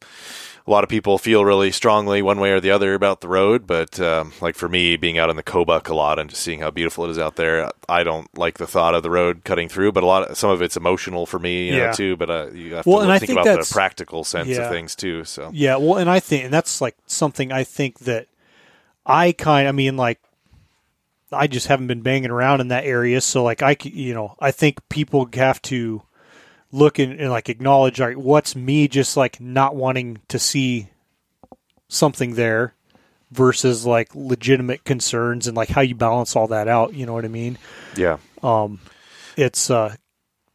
a lot of people feel really strongly one way or the other about the road. But um, like for me, being out in the Kobuk a lot and just seeing how beautiful it is out there, I don't like the thought of the road cutting through. But a lot, of, some of it's emotional for me, you Yeah. know, too. But uh, you have Well, to think think about the practical sense Yeah. of things too. So Yeah, well, and I think, and that's like something I think that I kind, I mean, like, I just haven't been banging around in that area, so like, I, you know, I think people have to look and, and like acknowledge, all right, what's me just like not wanting to see something there versus like legitimate concerns and like how you balance all that out. You know what I mean? yeah, Um, it's uh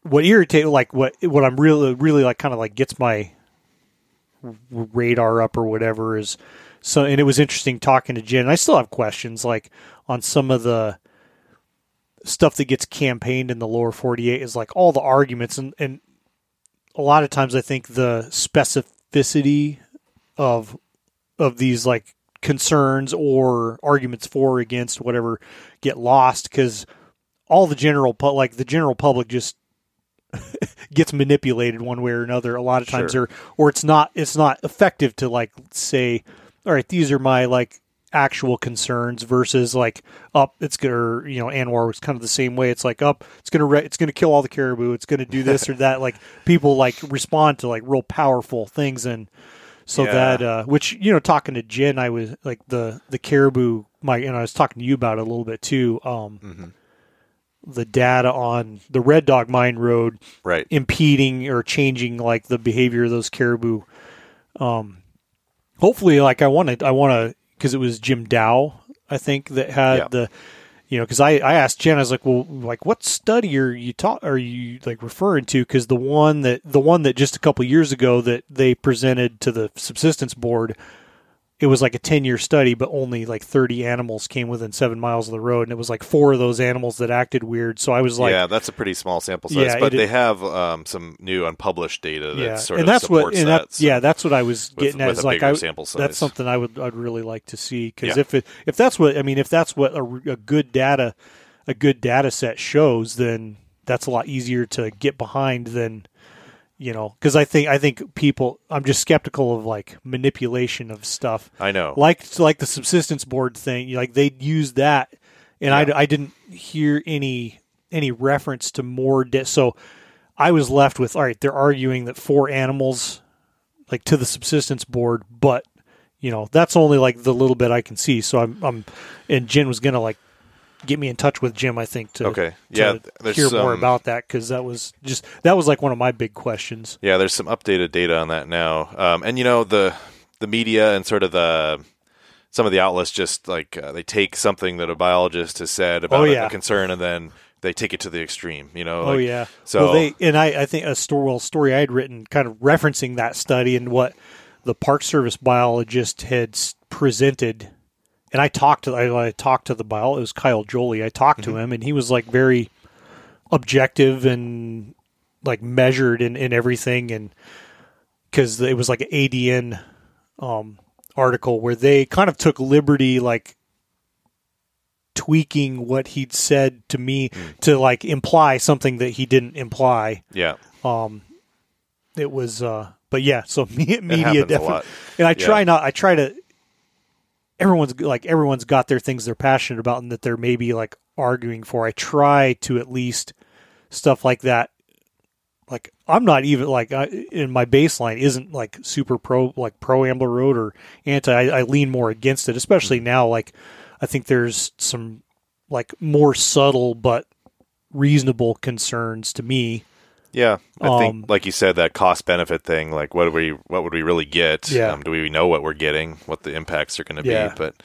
what irritate like what what I'm really really like kind of like gets my radar up or whatever is so and it was interesting talking to Jen. I still have questions like on some of the stuff that gets campaigned in the lower 48 is like all the arguments and and a lot of times I think the specificity of of these like concerns or arguments for or against whatever get lost because all the general pu- like the general public just gets manipulated one way or another a lot of times Sure. or or it's not it's not effective to like say all right these are my like actual concerns versus like up it's gonna or, you know ANWR was kind of the same way it's like up it's gonna re- it's gonna kill all the caribou it's gonna do this or that like people like respond to like real powerful things and so Yeah. that uh which you know talking to Jen I was like the the caribou my and I was talking to you about it a little bit too um Mm-hmm. the data on the Red Dog Mine Road right. impeding or changing like the behavior of those caribou. Um, hopefully, like I want to, I want to because it was Jim Dau, I think that had Yeah. the, you know, because I I asked Jen, I was like, well, like what study are you ta- are you like referring to? Because the one that the one that just a couple years ago that they presented to the subsistence board. It was like a ten year study, but only like thirty animals came within seven miles of the road, and it was like four of those animals that acted weird. So I was like, yeah, that's a pretty small sample size, Yeah, but it- they have um, some new unpublished data that yeah, sort and of that's supports what, and that. that, so- yeah, that's what I was with- getting at. with Is a like I, sample size. that's something I would, I'd really like to see because Yeah. if it, if that's what I mean, if that's what a, a good data, a good data set shows, then that's a lot easier to get behind than, you know, because I think I think people, I'm just skeptical of like manipulation of stuff I know. like like the subsistence board thing like they'd use that and Yeah. I, I didn't hear any any reference to more de- so i was left with all right they're arguing that four animals like to the subsistence board but you know that's only like the little bit i can see so i'm i'm and jen was gonna like get me in touch with jim i think to Okay. Yeah, there's hear more about that because that was just that was like one of my big questions Yeah, there's some updated data on that now, um, and you know the the media and sort of the some of the outlets just like uh, they take something that a biologist has said about Oh, a- yeah. a concern and then they take it to the extreme. You know? Oh yeah. So well, they and I, I think a story, well, story I had written, kind of referencing that study and what the Park Service biologist had presented. And I talked to I, I talked to the bio. It was Kyle Joly. I talked to him, and he was like very objective and like measured in, in everything, and because it was like an ADN um, article where they kind of took liberty, like tweaking what he'd said to me to like imply something that he didn't imply. yeah, Um, it was, uh, but yeah. So me, media definitely, and I try not. I try to. Everyone's like everyone's got their things they're passionate about and that they're maybe like arguing for. I try to at least stuff like that. Like I'm not even like I, in my baseline isn't like super pro like pro Ambler Road or anti. I, I lean more against it, especially Mm-hmm. now. Like I think there's some like more subtle but reasonable concerns to me. Yeah, I Um, think, like you said, that cost benefit thing. Like, what do we, what would we really get? Yeah. Um, do we know what we're getting? What the impacts are going to Yeah. be? But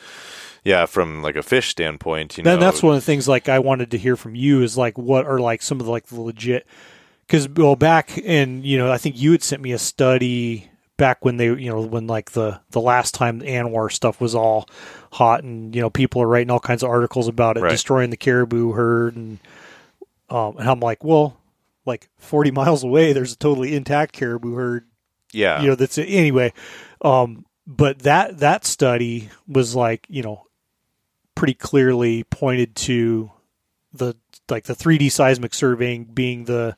yeah, from like a fish standpoint, you Then know, that's one of the things like I wanted to hear from you is like what are like some of the like the legit because well back and you know I think you had sent me a study back when they you know when like the the last time the ANWR stuff was all hot and you know people are writing all kinds of articles about it Right. destroying the caribou herd and um and I'm like well like 40 miles away there's a totally intact caribou herd yeah, you know that's anyway um but that that study was like you know pretty clearly pointed to the like the 3D seismic surveying being the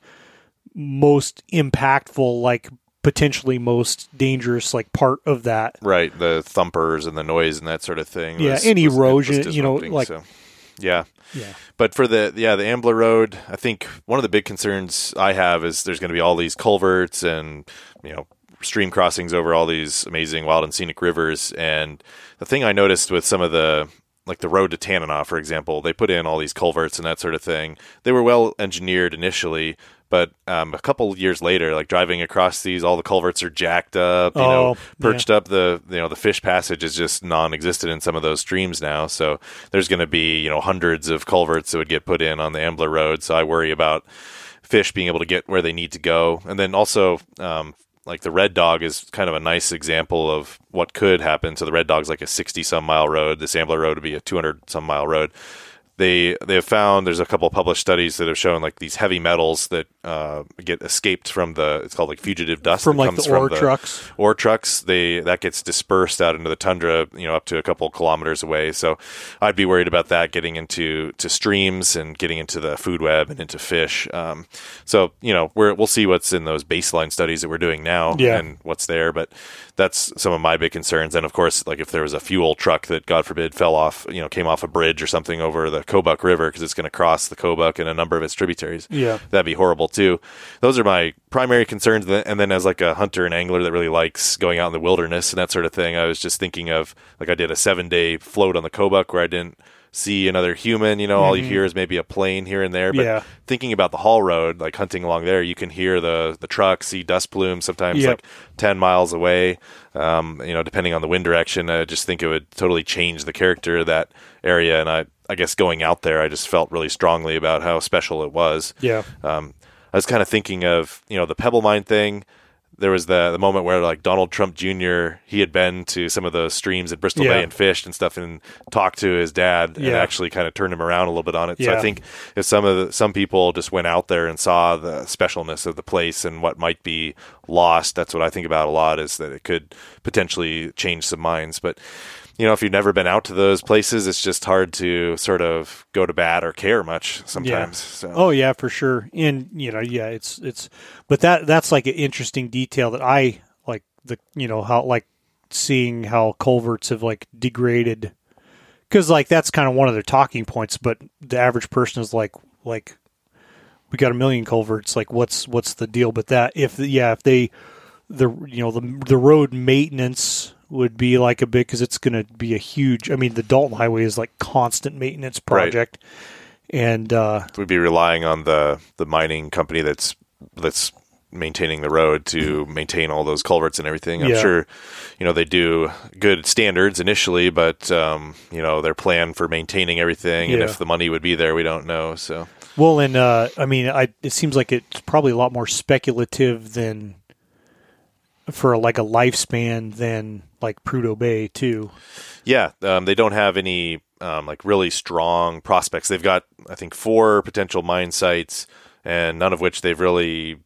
most impactful like potentially most dangerous like part of that right. The thumpers and the noise and that sort of thing. Yeah, was- any erosion, you know, like- so, yeah. Yeah But for the yeah the Ambler Road, I think one of the big concerns I have is there's going to be all these culverts and you know stream crossings over all these amazing wild and scenic rivers. And the thing I noticed with some of the like the road to Tanana, for example, they put in all these culverts and that sort of thing. They were well engineered initially, but um, a couple years later, like driving across these, all the culverts are jacked up. You know, Oh, perched up. The you know the fish passage is just non-existent in some of those streams now. So there's going to be you know hundreds of culverts that would get put in on the Ambler Road. So I worry about fish being able to get where they need to go, and then also. Um, like the Red Dog is kind of a nice example of what could happen. So the Red Dog's like a 60 some mile road. This Ambler Road would be a 200 some mile road. They they have found there's a couple of published studies that have shown like these heavy metals that uh, get escaped from the it's called like fugitive dust from like comes the ore from trucks? ore trucks. They that gets dispersed out into the tundra you know up to a couple kilometers away. So i'd be worried about that getting into to streams and getting into the food web and into fish. Um, so you know we're, we'll see what's in those baseline studies that we're doing now Yeah. and what's there but that's some of my big concerns. And of course like if there was a fuel truck that god forbid fell off you know came off a bridge or something over the Kobuk river because it's going to cross the Kobuk and a number of its tributaries Yeah. that'd be horrible too. Those are my primary concerns. And then as like a hunter and angler that really likes going out in the wilderness and that sort of thing, I was just thinking of like I did a seven day float on the Kobuk where I didn't see another human. You know, all you hear is maybe a plane here and there. But Yeah. thinking about the Haul Road, like hunting along there, you can hear the the trucks, see dust plumes sometimes Yep. like ten miles away. Um, you know, depending on the wind direction, I just think it would totally change the character of that area. And I, I guess going out there, I just felt really strongly about how special it was. yeah Um, I was kind of thinking of you know the Pebble Mine thing. There was the the moment where like Donald Trump Jr. he had been to some of those streams at Bristol Yeah. Bay and fished and stuff and talked to his dad and actually kind of turned him around a little bit on it. So I think if some of the, some people just went out there and saw the specialness of the place and what might be lost, that's what I think about a lot is that it could potentially change some minds. But you know, if you've never been out to those places, it's just hard to sort of go to bat or care much sometimes. So. Oh yeah, for sure. And you know, yeah, it's it's but that that's like an interesting detail that I like the you know how like seeing how culverts have like degraded cuz like that's kind of one of their talking points, but the average person is like like we got a million culverts, like what's what's the deal but that if yeah, if they the you know the the road maintenance would be like a big because it's going to be a huge. I mean, the Dalton Highway is like constant maintenance Right. project, and uh, we'd be relying on the the mining company that's that's maintaining the road to maintain all those culverts and everything. I'm Yeah. sure, you know, they do good standards initially, but um, you know, their plan for maintaining everything and if the money would be there, we don't know. So Well, and uh, I mean, I it seems like it's probably a lot more speculative than for like a lifespan than like Prudhoe Bay too. yeah, um, they don't have any um, like really strong prospects. They've got I think four potential mine sites, and none of which they've really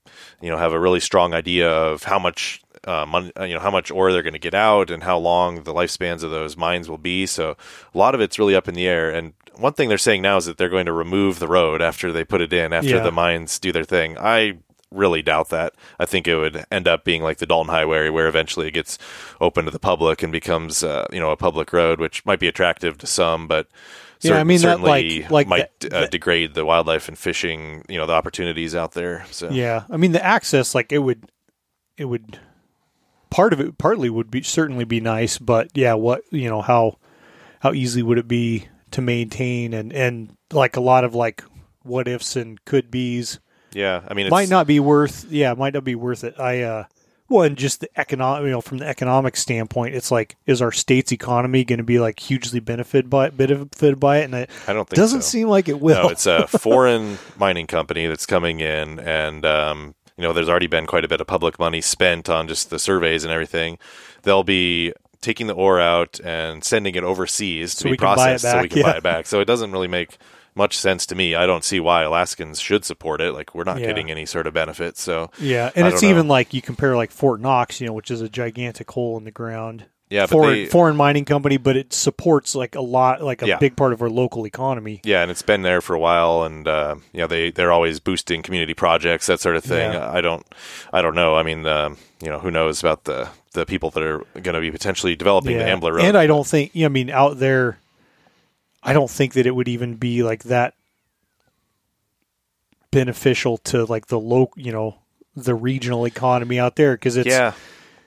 you know have a really strong idea of how much uh, mon- uh, you know how much ore they're going to get out and how long the lifespans of those mines will be. So a lot of it's really up in the air. And one thing they're saying now is that they're going to remove the road after they put it in after Yeah. the mines do their thing. I really doubt that. I think it would end up being like the Dalton Highway, where eventually it gets open to the public and becomes uh, you know a public road, which might be attractive to some, but. Yeah, I mean, that, certainly like- like might that- uh, degrade the wildlife and fishing, you know, the opportunities out there. So Yeah, I mean the access, like it would, it would, part of it partly would be certainly be nice, but yeah, what you know how how easily would it be to maintain and and like a lot of like what ifs and could be's Yeah, I mean, might not be worth yeah it might not be worth it i uh well and just the economic you know from the economic standpoint it's like is our state's economy going to be like hugely benefited by benefited by it and it I don't think doesn't so. seem like it will No, it's a foreign mining company that's coming in, and um, you know, there's already been quite a bit of public money spent on just the surveys and everything. They'll be taking the ore out and sending it overseas to So be processed, so we can yeah. buy it back. So it doesn't really make much sense to me. I don't see why Alaskans should support it. Like we're not Yeah. getting any sort of benefit. So yeah and it's know. even like you compare like fort knox you know which is a gigantic hole in the ground yeah, foreign they, foreign mining company, but it supports like a lot, like a Yeah. big part of our local economy. Yeah, and it's been there for a while, and uh, you know they they're always boosting community projects, that sort of thing. Yeah. I don't, I don't know. I mean, um, you know, who knows about the the people that are going to be potentially developing the Ambler Road? and I don't think, you know, I mean, out there, I don't think that it would even be like that beneficial to like the local, you know, the regional economy out there because it's yeah,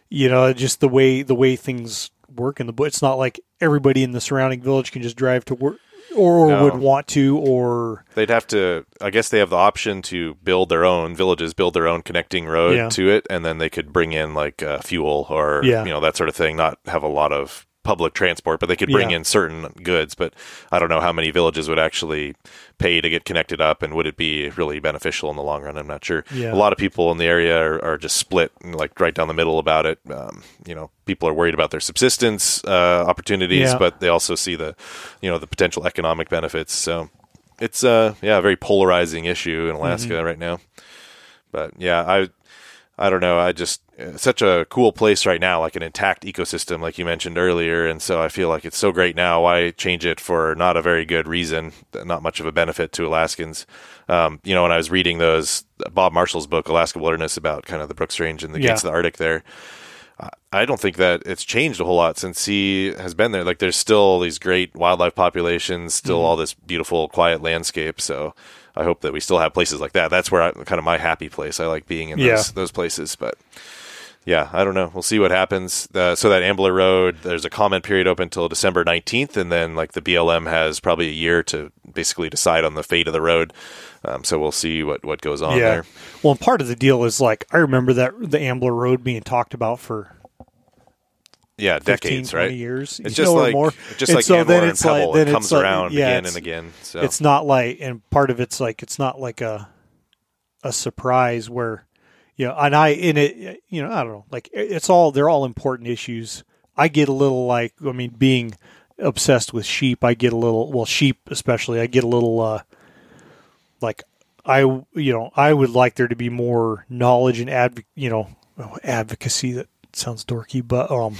you know just the way the way things work in the it's not like everybody in the surrounding village can just drive to work or No. would want to or they'd have to. I guess they have the option to build their own villages, build their own connecting road Yeah. to it, and then they could bring in like uh, fuel or Yeah. you know that sort of thing. Not have a lot of public transport, but they could bring Yeah. in certain goods. But I don't know how many villages would actually pay to get connected up, and would it be really beneficial in the long run? I'm not sure. Yeah. A lot of people in the area are, are just split, like right down the middle about it. Um, you know, people are worried about their subsistence uh, opportunities, Yeah. but they also see the, you know, the potential economic benefits. So it's uh yeah a very polarizing issue in Alaska Mm-hmm. right now. But yeah, I I don't know. I just such a cool place right now, like an intact ecosystem, like you mentioned earlier, and so I feel like it's so great now. Why change it for not a very good reason, not much of a benefit to Alaskans? Um, you know, when I was reading those Bob Marshall's book, Alaska Wilderness, about kind of the Brooks Range and the Yeah. gates of the Arctic, there. I don't think that it's changed a whole lot since he has been there. Like, there's still these great wildlife populations, still Mm-hmm. all this beautiful, quiet landscape. So, I hope that we still have places like that. That's where I kind of my happy place. I like being in Yeah. those those places. But yeah, I don't know. We'll see what happens. Uh, so that Ambler Road, there's a comment period open until December 19th, and then like the BLM has probably a year to basically decide on the fate of the road. Um, so we'll see what what goes on yeah. there. Well, part of the deal is like I remember that the Ambler Road being talked about for Yeah, 15, decades, 20 right? years. It's you just like more. just And like so then it's like- then it comes like- around yeah, again and again. So It's not like, and part of it's like it's not like a a surprise where you know, and I in it, you know, I don't know, like it's all they're all important issues. I get a little like, I mean, being obsessed with sheep, I get a little well, sheep especially, I get a little uh like I you know I would like there to be more knowledge and adv you know oh, advocacy that sounds dorky but um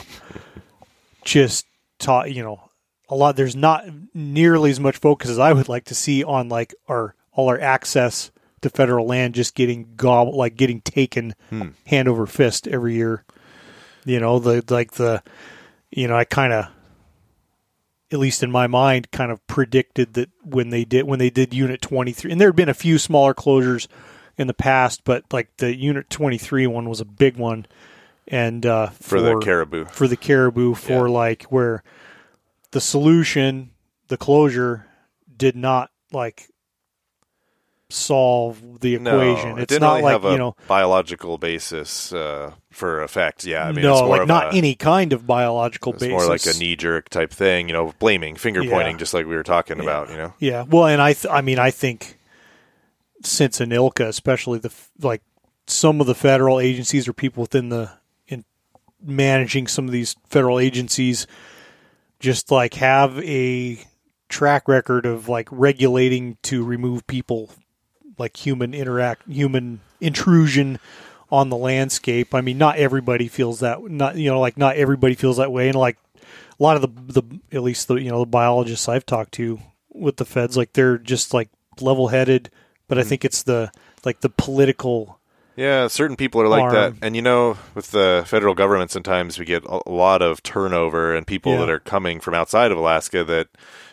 just taught you know a lot there's not nearly as much focus as I would like to see on like our all our access to federal land just getting gobbled, like getting taken hand over fist every year. You know the like the you know I kind of at least in my mind, kind of predicted that when they did when they did Unit 23, and there had been a few smaller closures in the past, but like the Unit 23 one was a big one, and uh, for, the caribou. for the caribou for Yeah. like where the solution, the closure, did not like solve the equation. No, it it's didn't not really like have a you know. biological basis uh, for effect. Yeah, I mean, no, like not a, any kind of biological It's basis. more like a knee jerk type thing, you know, blaming, finger Yeah. pointing, just like we were talking about. You know, Yeah, well, and I, th- I mean, I think since ANILCA, especially the f- like some of the federal agencies or people within the managing some of these federal agencies, just like have a track record of like regulating to remove people like human interact human intrusion on the landscape. I mean, not everybody feels that. Not you know, like not everybody feels that way, and like a lot of the the at least the you know the biologists I've talked to with the feds, like they're just like level headed. But I mm-hmm. think it's the like the political. Yeah, certain people are like Arm. that, and you know, with the federal government, sometimes we get a lot of turnover and people Yeah. that are coming from outside of Alaska that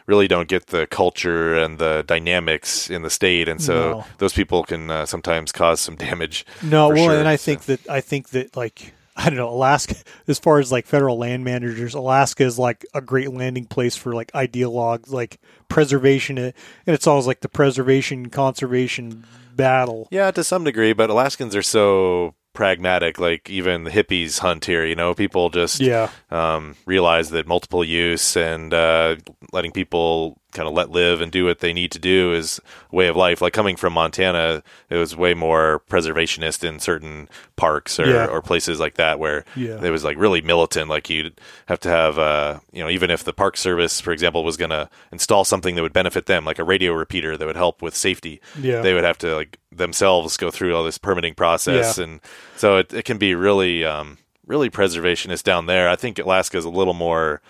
really don't get the culture and the dynamics in the state, and so No. those people can uh, sometimes cause some damage. No, well, sure, and I so. think that I think that like I don't know, Alaska, as far as like federal land managers, Alaska is like a great landing place for like ideologues, like preservation. And it's always like the preservation conservation battle. Yeah, to some degree, but Alaskans are so pragmatic. Like even the hippies hunt here. You know, people just Yeah. um, realize that multiple use and uh, letting people kind of let live and do what they need to do is way of life. Like coming from Montana, it was way more preservationist in certain parks or, Yeah. or places like that where Yeah. it was like really militant. Like you'd have to have, uh, you know, even if the Park Service, for example, was going to install something that would benefit them, like a radio repeater that would help with safety, Yeah. they would have to like themselves go through all this permitting process, and so it, it can be really, um, really preservationist down there. I think Alaska is a little more,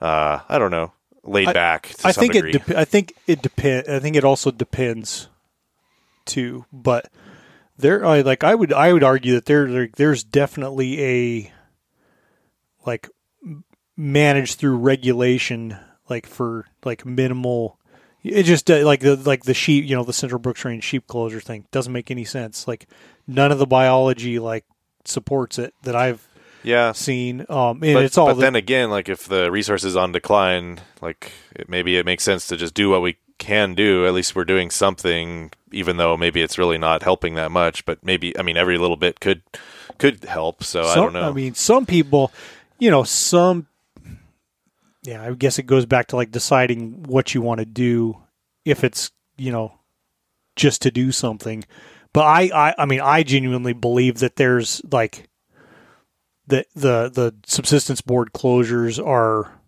uh, I don't know, laid back. To I think degree. it. Dep- I think it depend. I think it also depends, too. But there, I like. I would. I would argue that there. there there's definitely a like managed through regulation, like for like minimal. It just uh, like the like the sheep. You know, the Central Brooks Range sheep closure thing doesn't make any sense. Like none of the biology like supports it that I've yeah. seen. Um, and But, it's all but the, then again, like if the resource is on decline, like it, maybe it makes sense to just do what we can do. At least we're doing something, even though maybe it's really not helping that much. But maybe I mean every little bit could could help. So I don't know. I mean, some people, you know, some. Yeah, I guess it goes back to like deciding what you want to do. If it's you know, just to do something, but I, I, I mean, I genuinely believe that there's like the the the subsistence board closures are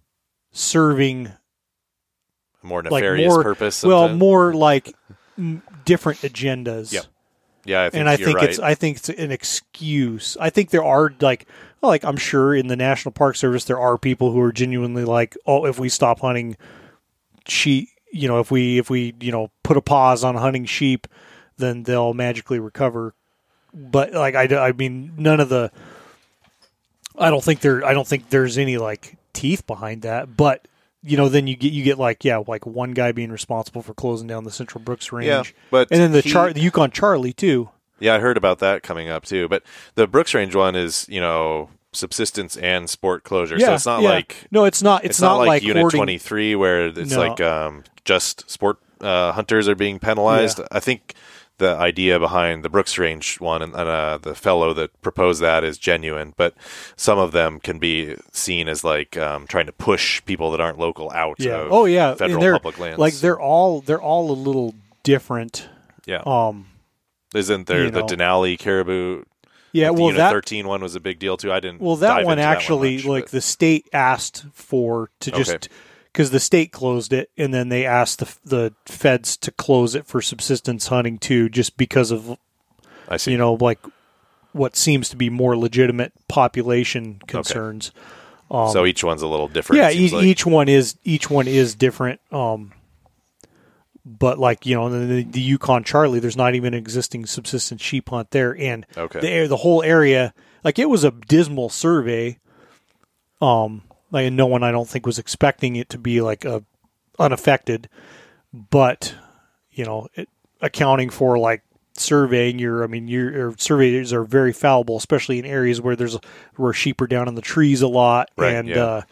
serving more like nefarious more purpose. well sometimes. more like different agendas. Yep. yeah, I think and I think right. it's I think it's an excuse. I think there are like well, like I'm sure in the National Park Service there are people who are genuinely like, oh, if we stop hunting sheep, you know, if we if we you know put a pause on hunting sheep, then they'll magically recover. But like I, I mean, none of the. I don't think there. I don't think there's any like teeth behind that. But you know, then you get you get like yeah, like one guy being responsible for closing down the Central Brooks Range. Yeah, but and then the he- char the Yukon Charley too. Yeah, I heard about that coming up too. But the Brooks Range one is, you know, subsistence and sport closure. so it's not yeah. like no, it's not. It's, it's, not, like, Unit Twenty Three where it's No. like um, just sport uh, hunters are being penalized. I think the idea behind the Brooks Range one and, and uh, the fellow that proposed that is genuine, but some of them can be seen as like um, trying to push people that aren't local out. Yeah. Of Oh yeah. Federal public lands. Like they're all they're all a little different. yeah. Um. Isn't there the know. Denali caribou? Yeah. the Well, Unit that 13 one was a big deal too. I didn't. well that one actually much, like but- the state asked for to just Okay. Because the state closed it and then they asked the the feds to close it for subsistence hunting too, just because of I see. you know like what seems to be more legitimate population concerns. Um, so each one's a little different. yeah, e- like. each one is each one is different. Um, but like you know, the, the Yukon Charley, there's not even an existing subsistence sheep hunt there, and Okay. the the whole area, like it was a dismal survey. Um, like no one I don't think was expecting it to be like a unaffected, but you know, it, accounting for like surveying your i mean your, your surveys are very fallible especially in areas where there's where sheep are down in the trees a lot Right, and yeah. uh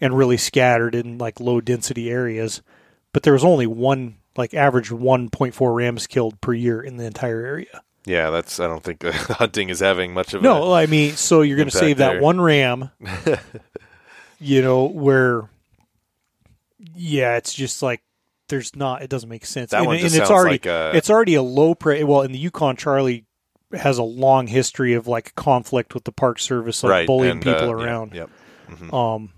and really scattered in like low density areas but there was only one like average 1.4 rams killed per year in the entire area Yeah, that's. I don't think hunting is having much of a no i mean so you're going to save that one ram you know where yeah it's just like there's not it doesn't make sense That and, one and just it's sounds already like a- it's already a low pre well in the yukon charley has a long history of like conflict with the park service like right, bullying and, people uh, yeah, around Yep. um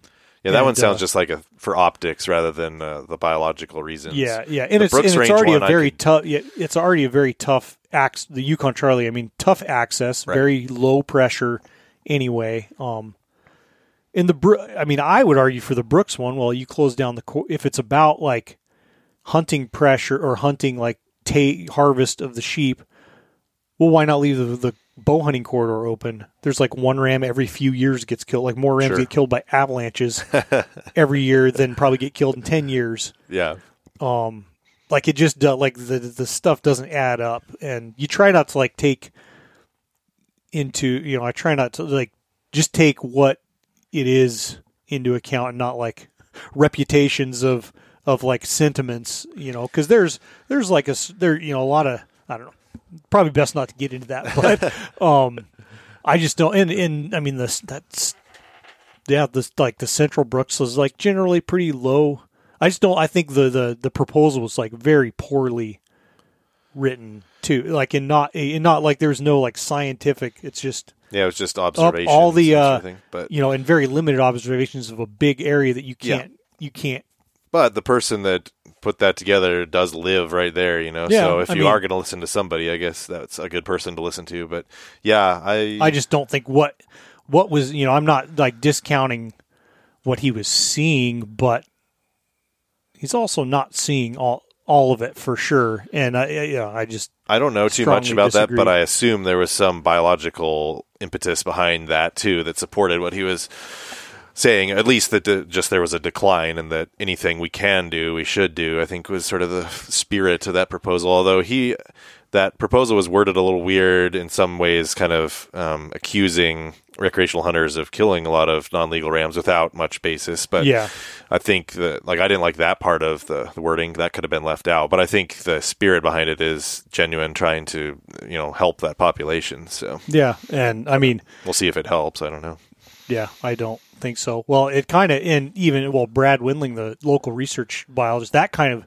Yeah, that and, one sounds uh, just like a for optics rather than uh, the biological reasons. yeah yeah and it's, and it's already one, a very could- tough yeah, it's already a very tough ax the yukon charley i mean tough access Right. very low pressure anyway um in the i mean i would argue for the brooks one well you close down the if it's about like hunting pressure or hunting like ta- harvest of the sheep well why not leave the, the bow hunting corridor open? There's like one ram every few years gets killed like more rams Sure. get killed by avalanches every year than probably get killed in 10 years. Yeah, um like it just do, like the the stuff doesn't add up and you try not to like take into you know i try not to like just take what it is into account and not like reputations of of like sentiments, you know, because there's there's like a there you know a lot of I don't know. Probably best not to get into that, but um, I just don't. And and I mean this that's yeah this like the Central Brooks is like generally pretty low. I just don't. I think the the the proposal was like very poorly written too. Like in not and not like there's no like scientific. It's just Yeah, it was just observations. all the uh, sort of but you know and very limited observations of a big area that you can't you can't but the person that put that together does live right there, you know. Yeah, so if I you mean- are going to listen to somebody, I guess that's a good person to listen to. But yeah, I I just don't think what what was you know I'm not like discounting what he was seeing, but he's also not seeing all all of it for sure. And I yeah I just I don't know too much about that, but I assume there was some biological impetus behind that too that supported what he was saying. At least that the, just there was a decline, and that anything we can do, we should do. I think was sort of the spirit of that proposal. Although he, that proposal was worded a little weird in some ways, kind of um, accusing recreational hunters of killing a lot of non-legal rams without much basis. But Yeah. I think that like I didn't like that part of the, the wording that could have been left out, but I think the spirit behind it is genuine, trying to you know help that population. So yeah and I mean we'll see if it helps. I don't know. yeah I don't think so. Well, it kind of and even well Brad Windling, the local research biologist, that kind of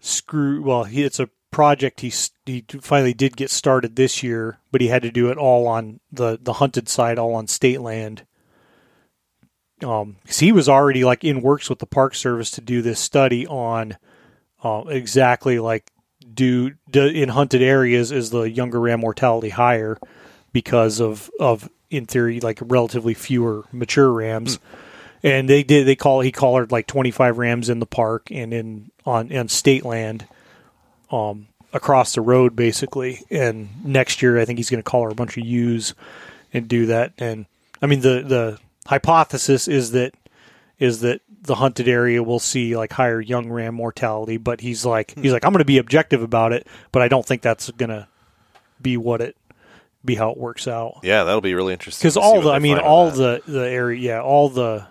screw. Well, he, it's a project he he finally did get started this year, but he had to do it all on the the hunted side, all on state land. Um, he was already like in works with the Park Service to do this study on uh, exactly like do, do in hunted areas is the younger ram mortality higher because of of in theory like relatively fewer mature rams. And they did they call he collared like 25 rams in the park and in on on state land um across the road basically and next year i think he's going to collar a bunch of ewes and do that and i mean the the hypothesis is that is that the hunted area will see like higher young ram mortality but he's like he's like i'm going to be objective about it but i don't think that's going to be what it be how it works out Yeah, that'll be really interesting. because all the I mean all that. the the area yeah all the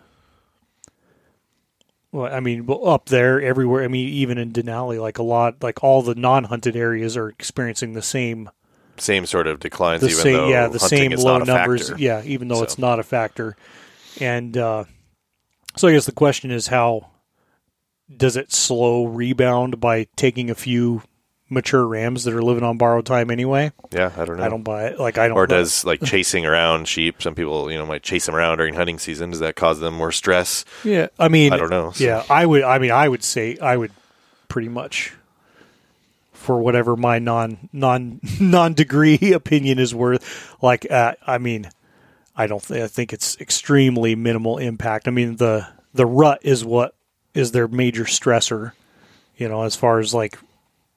well I mean well, up there everywhere I mean even in Denali like a lot like all the non-hunted areas are experiencing the same same sort of declines, the even same though yeah the same low numbers factor. yeah even though So- it's not a factor and uh, so I guess the question is how does it slow rebound by taking a few mature rams that are living on borrowed time anyway Yeah, I don't know. I don't buy it like I don't or does like chasing around sheep? Some people, you know, might chase them around during hunting season. Does that cause them more stress? Yeah, I mean, I don't know, so- Yeah, I would. I mean, I would say I would pretty much for whatever my non non non degree opinion is worth. Like, uh, I mean, I don't. Th- I think it's extremely minimal impact. I mean, the the rut is what is their major stressor. You know, as far as like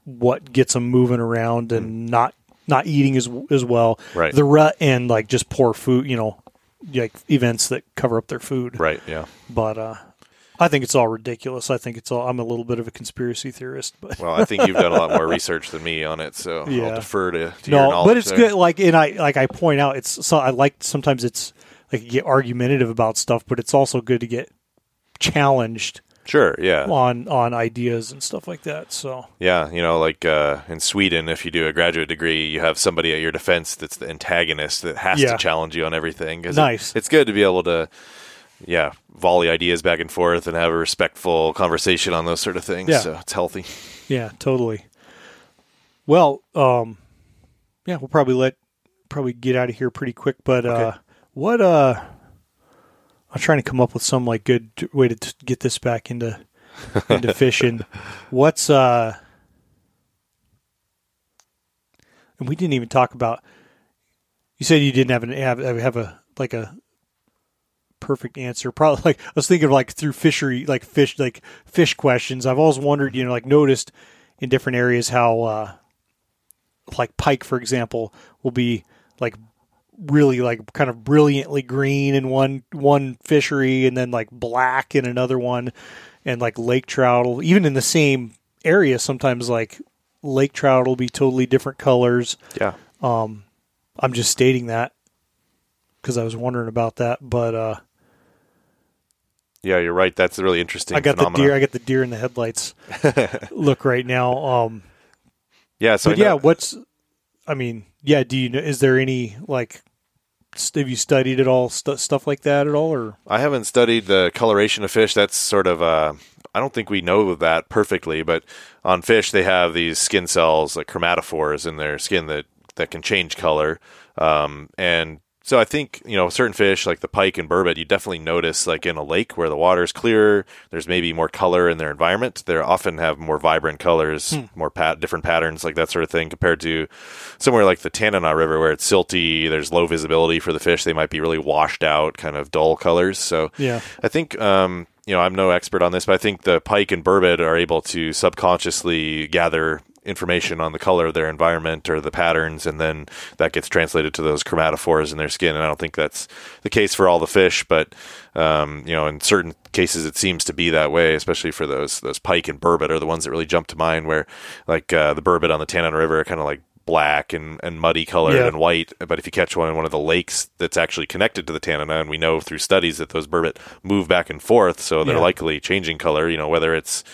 what gets them moving around and not not eating as as well. Right. The rut and like just poor food. You know, like events that cover up their food Right. Yeah. but uh, I think it's all ridiculous. I think it's all. I'm a little bit of a conspiracy theorist, but Well, I think you've done a lot more research than me on it, so Yeah. I'll defer to, to no, but it's there. good. Like, and I like I point out, it's so I like sometimes it's like you get argumentative about stuff, but it's also good to get challenged Sure. Yeah. on on ideas and stuff like that. So Yeah, you know, like uh, in Sweden, if you do a graduate degree, you have somebody at your defense that's the antagonist that has Yeah. to challenge you on everything. 'cause it- Nice. it's good to be able to, yeah, volley ideas back and forth and have a respectful conversation on those sort of things. Yeah. So it's healthy. yeah, totally. Well, um, yeah, we'll probably let probably get out of here pretty quick. But uh, what uh, I'm trying to come up with some like good way to t- get this back into into fishing. What's uh, and we didn't even talk about. You said you didn't have an have have a like a perfect answer. Probably like I was thinking of like through fishery like fish like fish questions. I've always wondered, you know, like noticed in different areas how uh like pike for example will be like really like kind of brilliantly green in one one fishery and then like black in another one and like lake trout will even in the same area sometimes like lake trout will be totally different colors Yeah. i'm just stating that because I was wondering about that. But uh, Yeah, you're right. That's a really interesting. I got the deer. I got the deer in the headlights look right now. Um, Yeah, so but yeah, what's? I mean, yeah. Do you know? Is there any like? St- Have you studied at all stu stuff like that at all, or I haven't studied the coloration of fish. That's sort of uh, I don't think we know that perfectly, but on fish they have these skin cells like chromatophores in their skin that that can change color, um, and so I think you know certain fish like the pike and burbot you definitely notice like in a lake where the water is clearer. There's maybe more color in their environment. They often have more vibrant colors, more pat different patterns like that sort of thing compared to somewhere like the Tanana River where it's silty. There's low visibility for the fish. They might be really washed out, kind of dull colors. So Yeah. I think um, you know I'm no expert on this, but I think the pike and burbot are able to subconsciously gather information on the color of their environment or the patterns, and then that gets translated to those chromatophores in their skin. And I don't think that's the case for all the fish, but um, you know, in certain cases, it seems to be that way, especially for those those pike and burbot are the ones that really jump to mind. Where like uh, the burbot on the Tanana River are kind of like black and, and muddy colored Yeah. and white. But if you catch one in one of the lakes that's actually connected to the Tanana, and we know through studies that those burbot move back and forth, so they're Yeah. likely changing color, you know, whether it's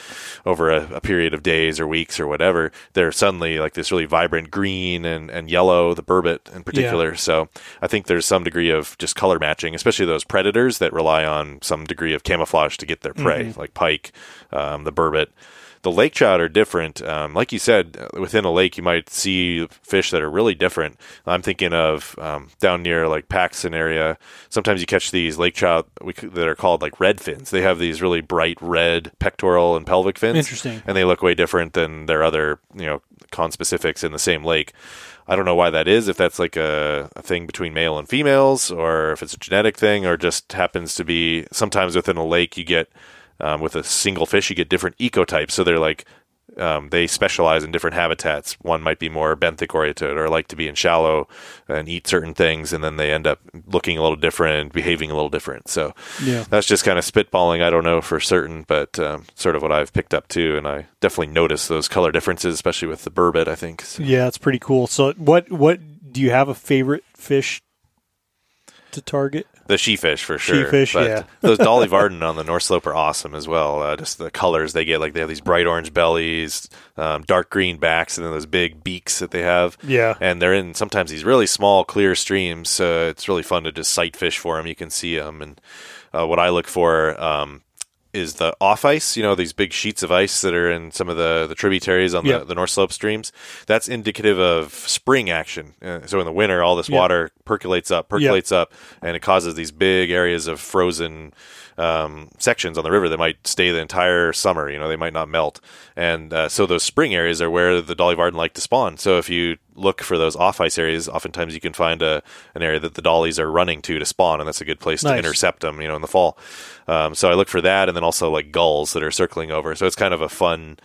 over a, a period of days or weeks or whatever, they're suddenly like this really vibrant green and, and yellow, the burbot in particular. So I think there's some degree of just color matching, especially those predators that rely on some degree of camouflage to get their prey, like pike, um, the burbot. The lake trout are different. Um, like you said, within a lake, you might see fish that are really different. I'm thinking of um, down near like Paxson area. Sometimes you catch these lake trout that are called like red fins. They have these really bright red pectoral and pelvic fins. Interesting. And they look way different than their other, you know, conspecifics in the same lake. I don't know why that is, if that's like a, a thing between male and females, or if it's a genetic thing, or just happens to be sometimes within a lake you get um, with a single fish you get different ecotypes. So they're like um, they specialize in different habitats. One might be more benthic oriented or like to be in shallow and eat certain things, and then they end up looking a little different, and behaving a little different. So Yeah. that's just kind of spitballing. I don't know for certain, but um, sort of what I've picked up too, and I definitely notice those color differences, especially with the burbot. I think. So- yeah, it's pretty cool. So, what what do you have a favorite fish to target? The sheefish for sure. Sheefish, but yeah. those Dolly Varden on the North Slope are awesome as well. Uh, just the colors they get, like they have these bright orange bellies, um, dark green backs, and then those big beaks that they have. Yeah. And they're in sometimes these really small, clear streams. So it's really fun to just sight fish for them. You can see them. And uh, what I look for um, is the aufeis. You know, these big sheets of ice that are in some of the, the tributaries on the, the North Slope streams. That's indicative of spring action. Uh, so in the winter, all this Yeah. water percolates up, percolates up, and it causes these big areas of frozen um, sections on the river that might stay the entire summer. You know, they might not melt, and uh, so those spring areas are where the dolly varden like to spawn. So if you look for those aufeis areas, oftentimes you can find a an area that the dollies are running to to spawn, and that's a good place to intercept them. You know, in the fall. Um, so I look for that, and then also like gulls that are circling over. So it's kind of a fun.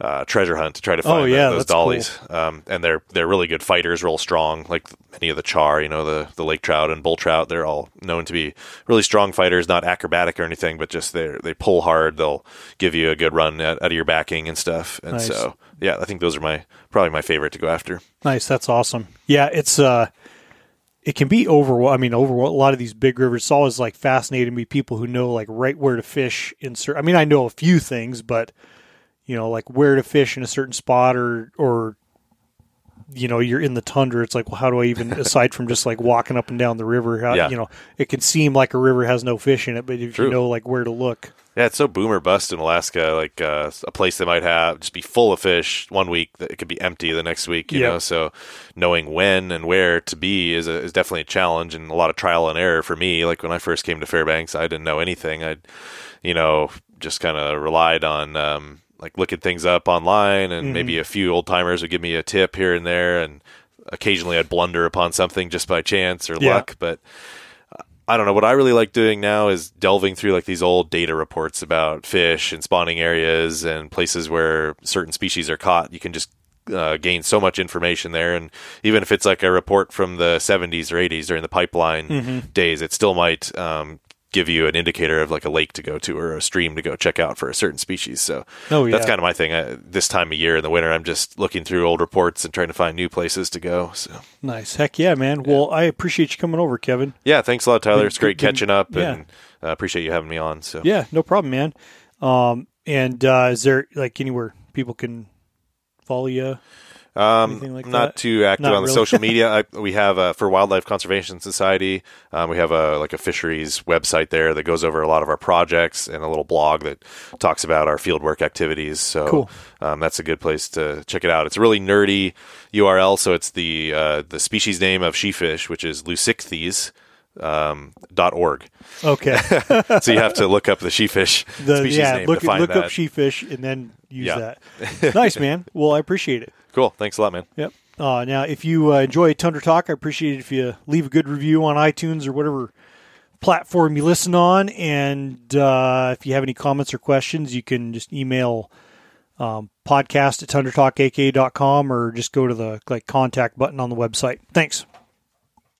Uh, treasure hunt to try to find Oh, the- those dollies, um, and they're they're really good fighters, real strong. Like many of the char, you know, the the lake trout and bull trout, they're all known to be really strong fighters, not acrobatic or anything, but just they they pull hard. They'll give you a good run out, out of your backing and stuff. And Nice. so, yeah, I think those are my probably my favorite to go after. Nice, that's awesome. Yeah, it's uh it can be over I mean over a lot of these big rivers. It's always like fascinating to me people who know like right where to fish in certain I mean I know a few things, but you know, like where to fish in a certain spot or or you know, you're in the tundra, it's like, well, how do I even aside from just like walking up and down the river, how, Yeah. you know, it can seem like a river has no fish in it, but if True. you know like where to look. Yeah, it's so boomer bust in Alaska. Like uh, a place that might have just be full of fish one week, that it could be empty the next week. You know, so knowing when and where to be is a, is definitely a challenge and a lot of trial and error for me. Like when I first came to Fairbanks, I didn't know anything. I, you know, just kind of relied on um, like looking things up online, and maybe a few old timers would give me a tip here and there, and occasionally I'd blunder upon something just by chance or Yeah. luck, but. I don't know. What I really like doing now is delving through like these old data reports about fish and spawning areas and places where certain species are caught. You can just uh, gain so much information there, and even if it's like a report from the 70s or 80s during the pipeline days, it still might um, give you an indicator of like a lake to go to or a stream to go check out for a certain species. So Oh, that's kind of my thing. I, this time of year in the winter, I'm just looking through old reports and trying to find new places to go. So Nice. Heck yeah, man. Well, I appreciate you coming over, Kevin. yeah, thanks a lot, Tyler. It's great catching up, yeah. and uh, appreciate you having me on. So Yeah, no problem, man. Um, and uh, is there like anywhere people can follow you? Um, like not that? too active Not on the really. social media. I, we have uh, for Wildlife Conservation Society. Um, we have a like a fisheries website there that goes over a lot of our projects and a little blog that talks about our fieldwork activities. So Cool. um, that's a good place to check it out. It's a really nerdy URL. So it's the uh, the species name of sheefish, which is Leucichthys. Um, dot org. Okay. So you have to look up the sheefish The, species yeah, name look to find look that. up sheefish and then use Yeah. that. nice, man. Well, I appreciate it. Cool. Thanks a lot, man. Yep. Uh, now, if you uh, enjoy Tundra Talk, I appreciate it if you leave a good review on iTunes or whatever platform you listen on. And uh, if you have any comments or questions, you can just email um, podcast at tundratalkak.com or just go to the like contact button on the website. Thanks.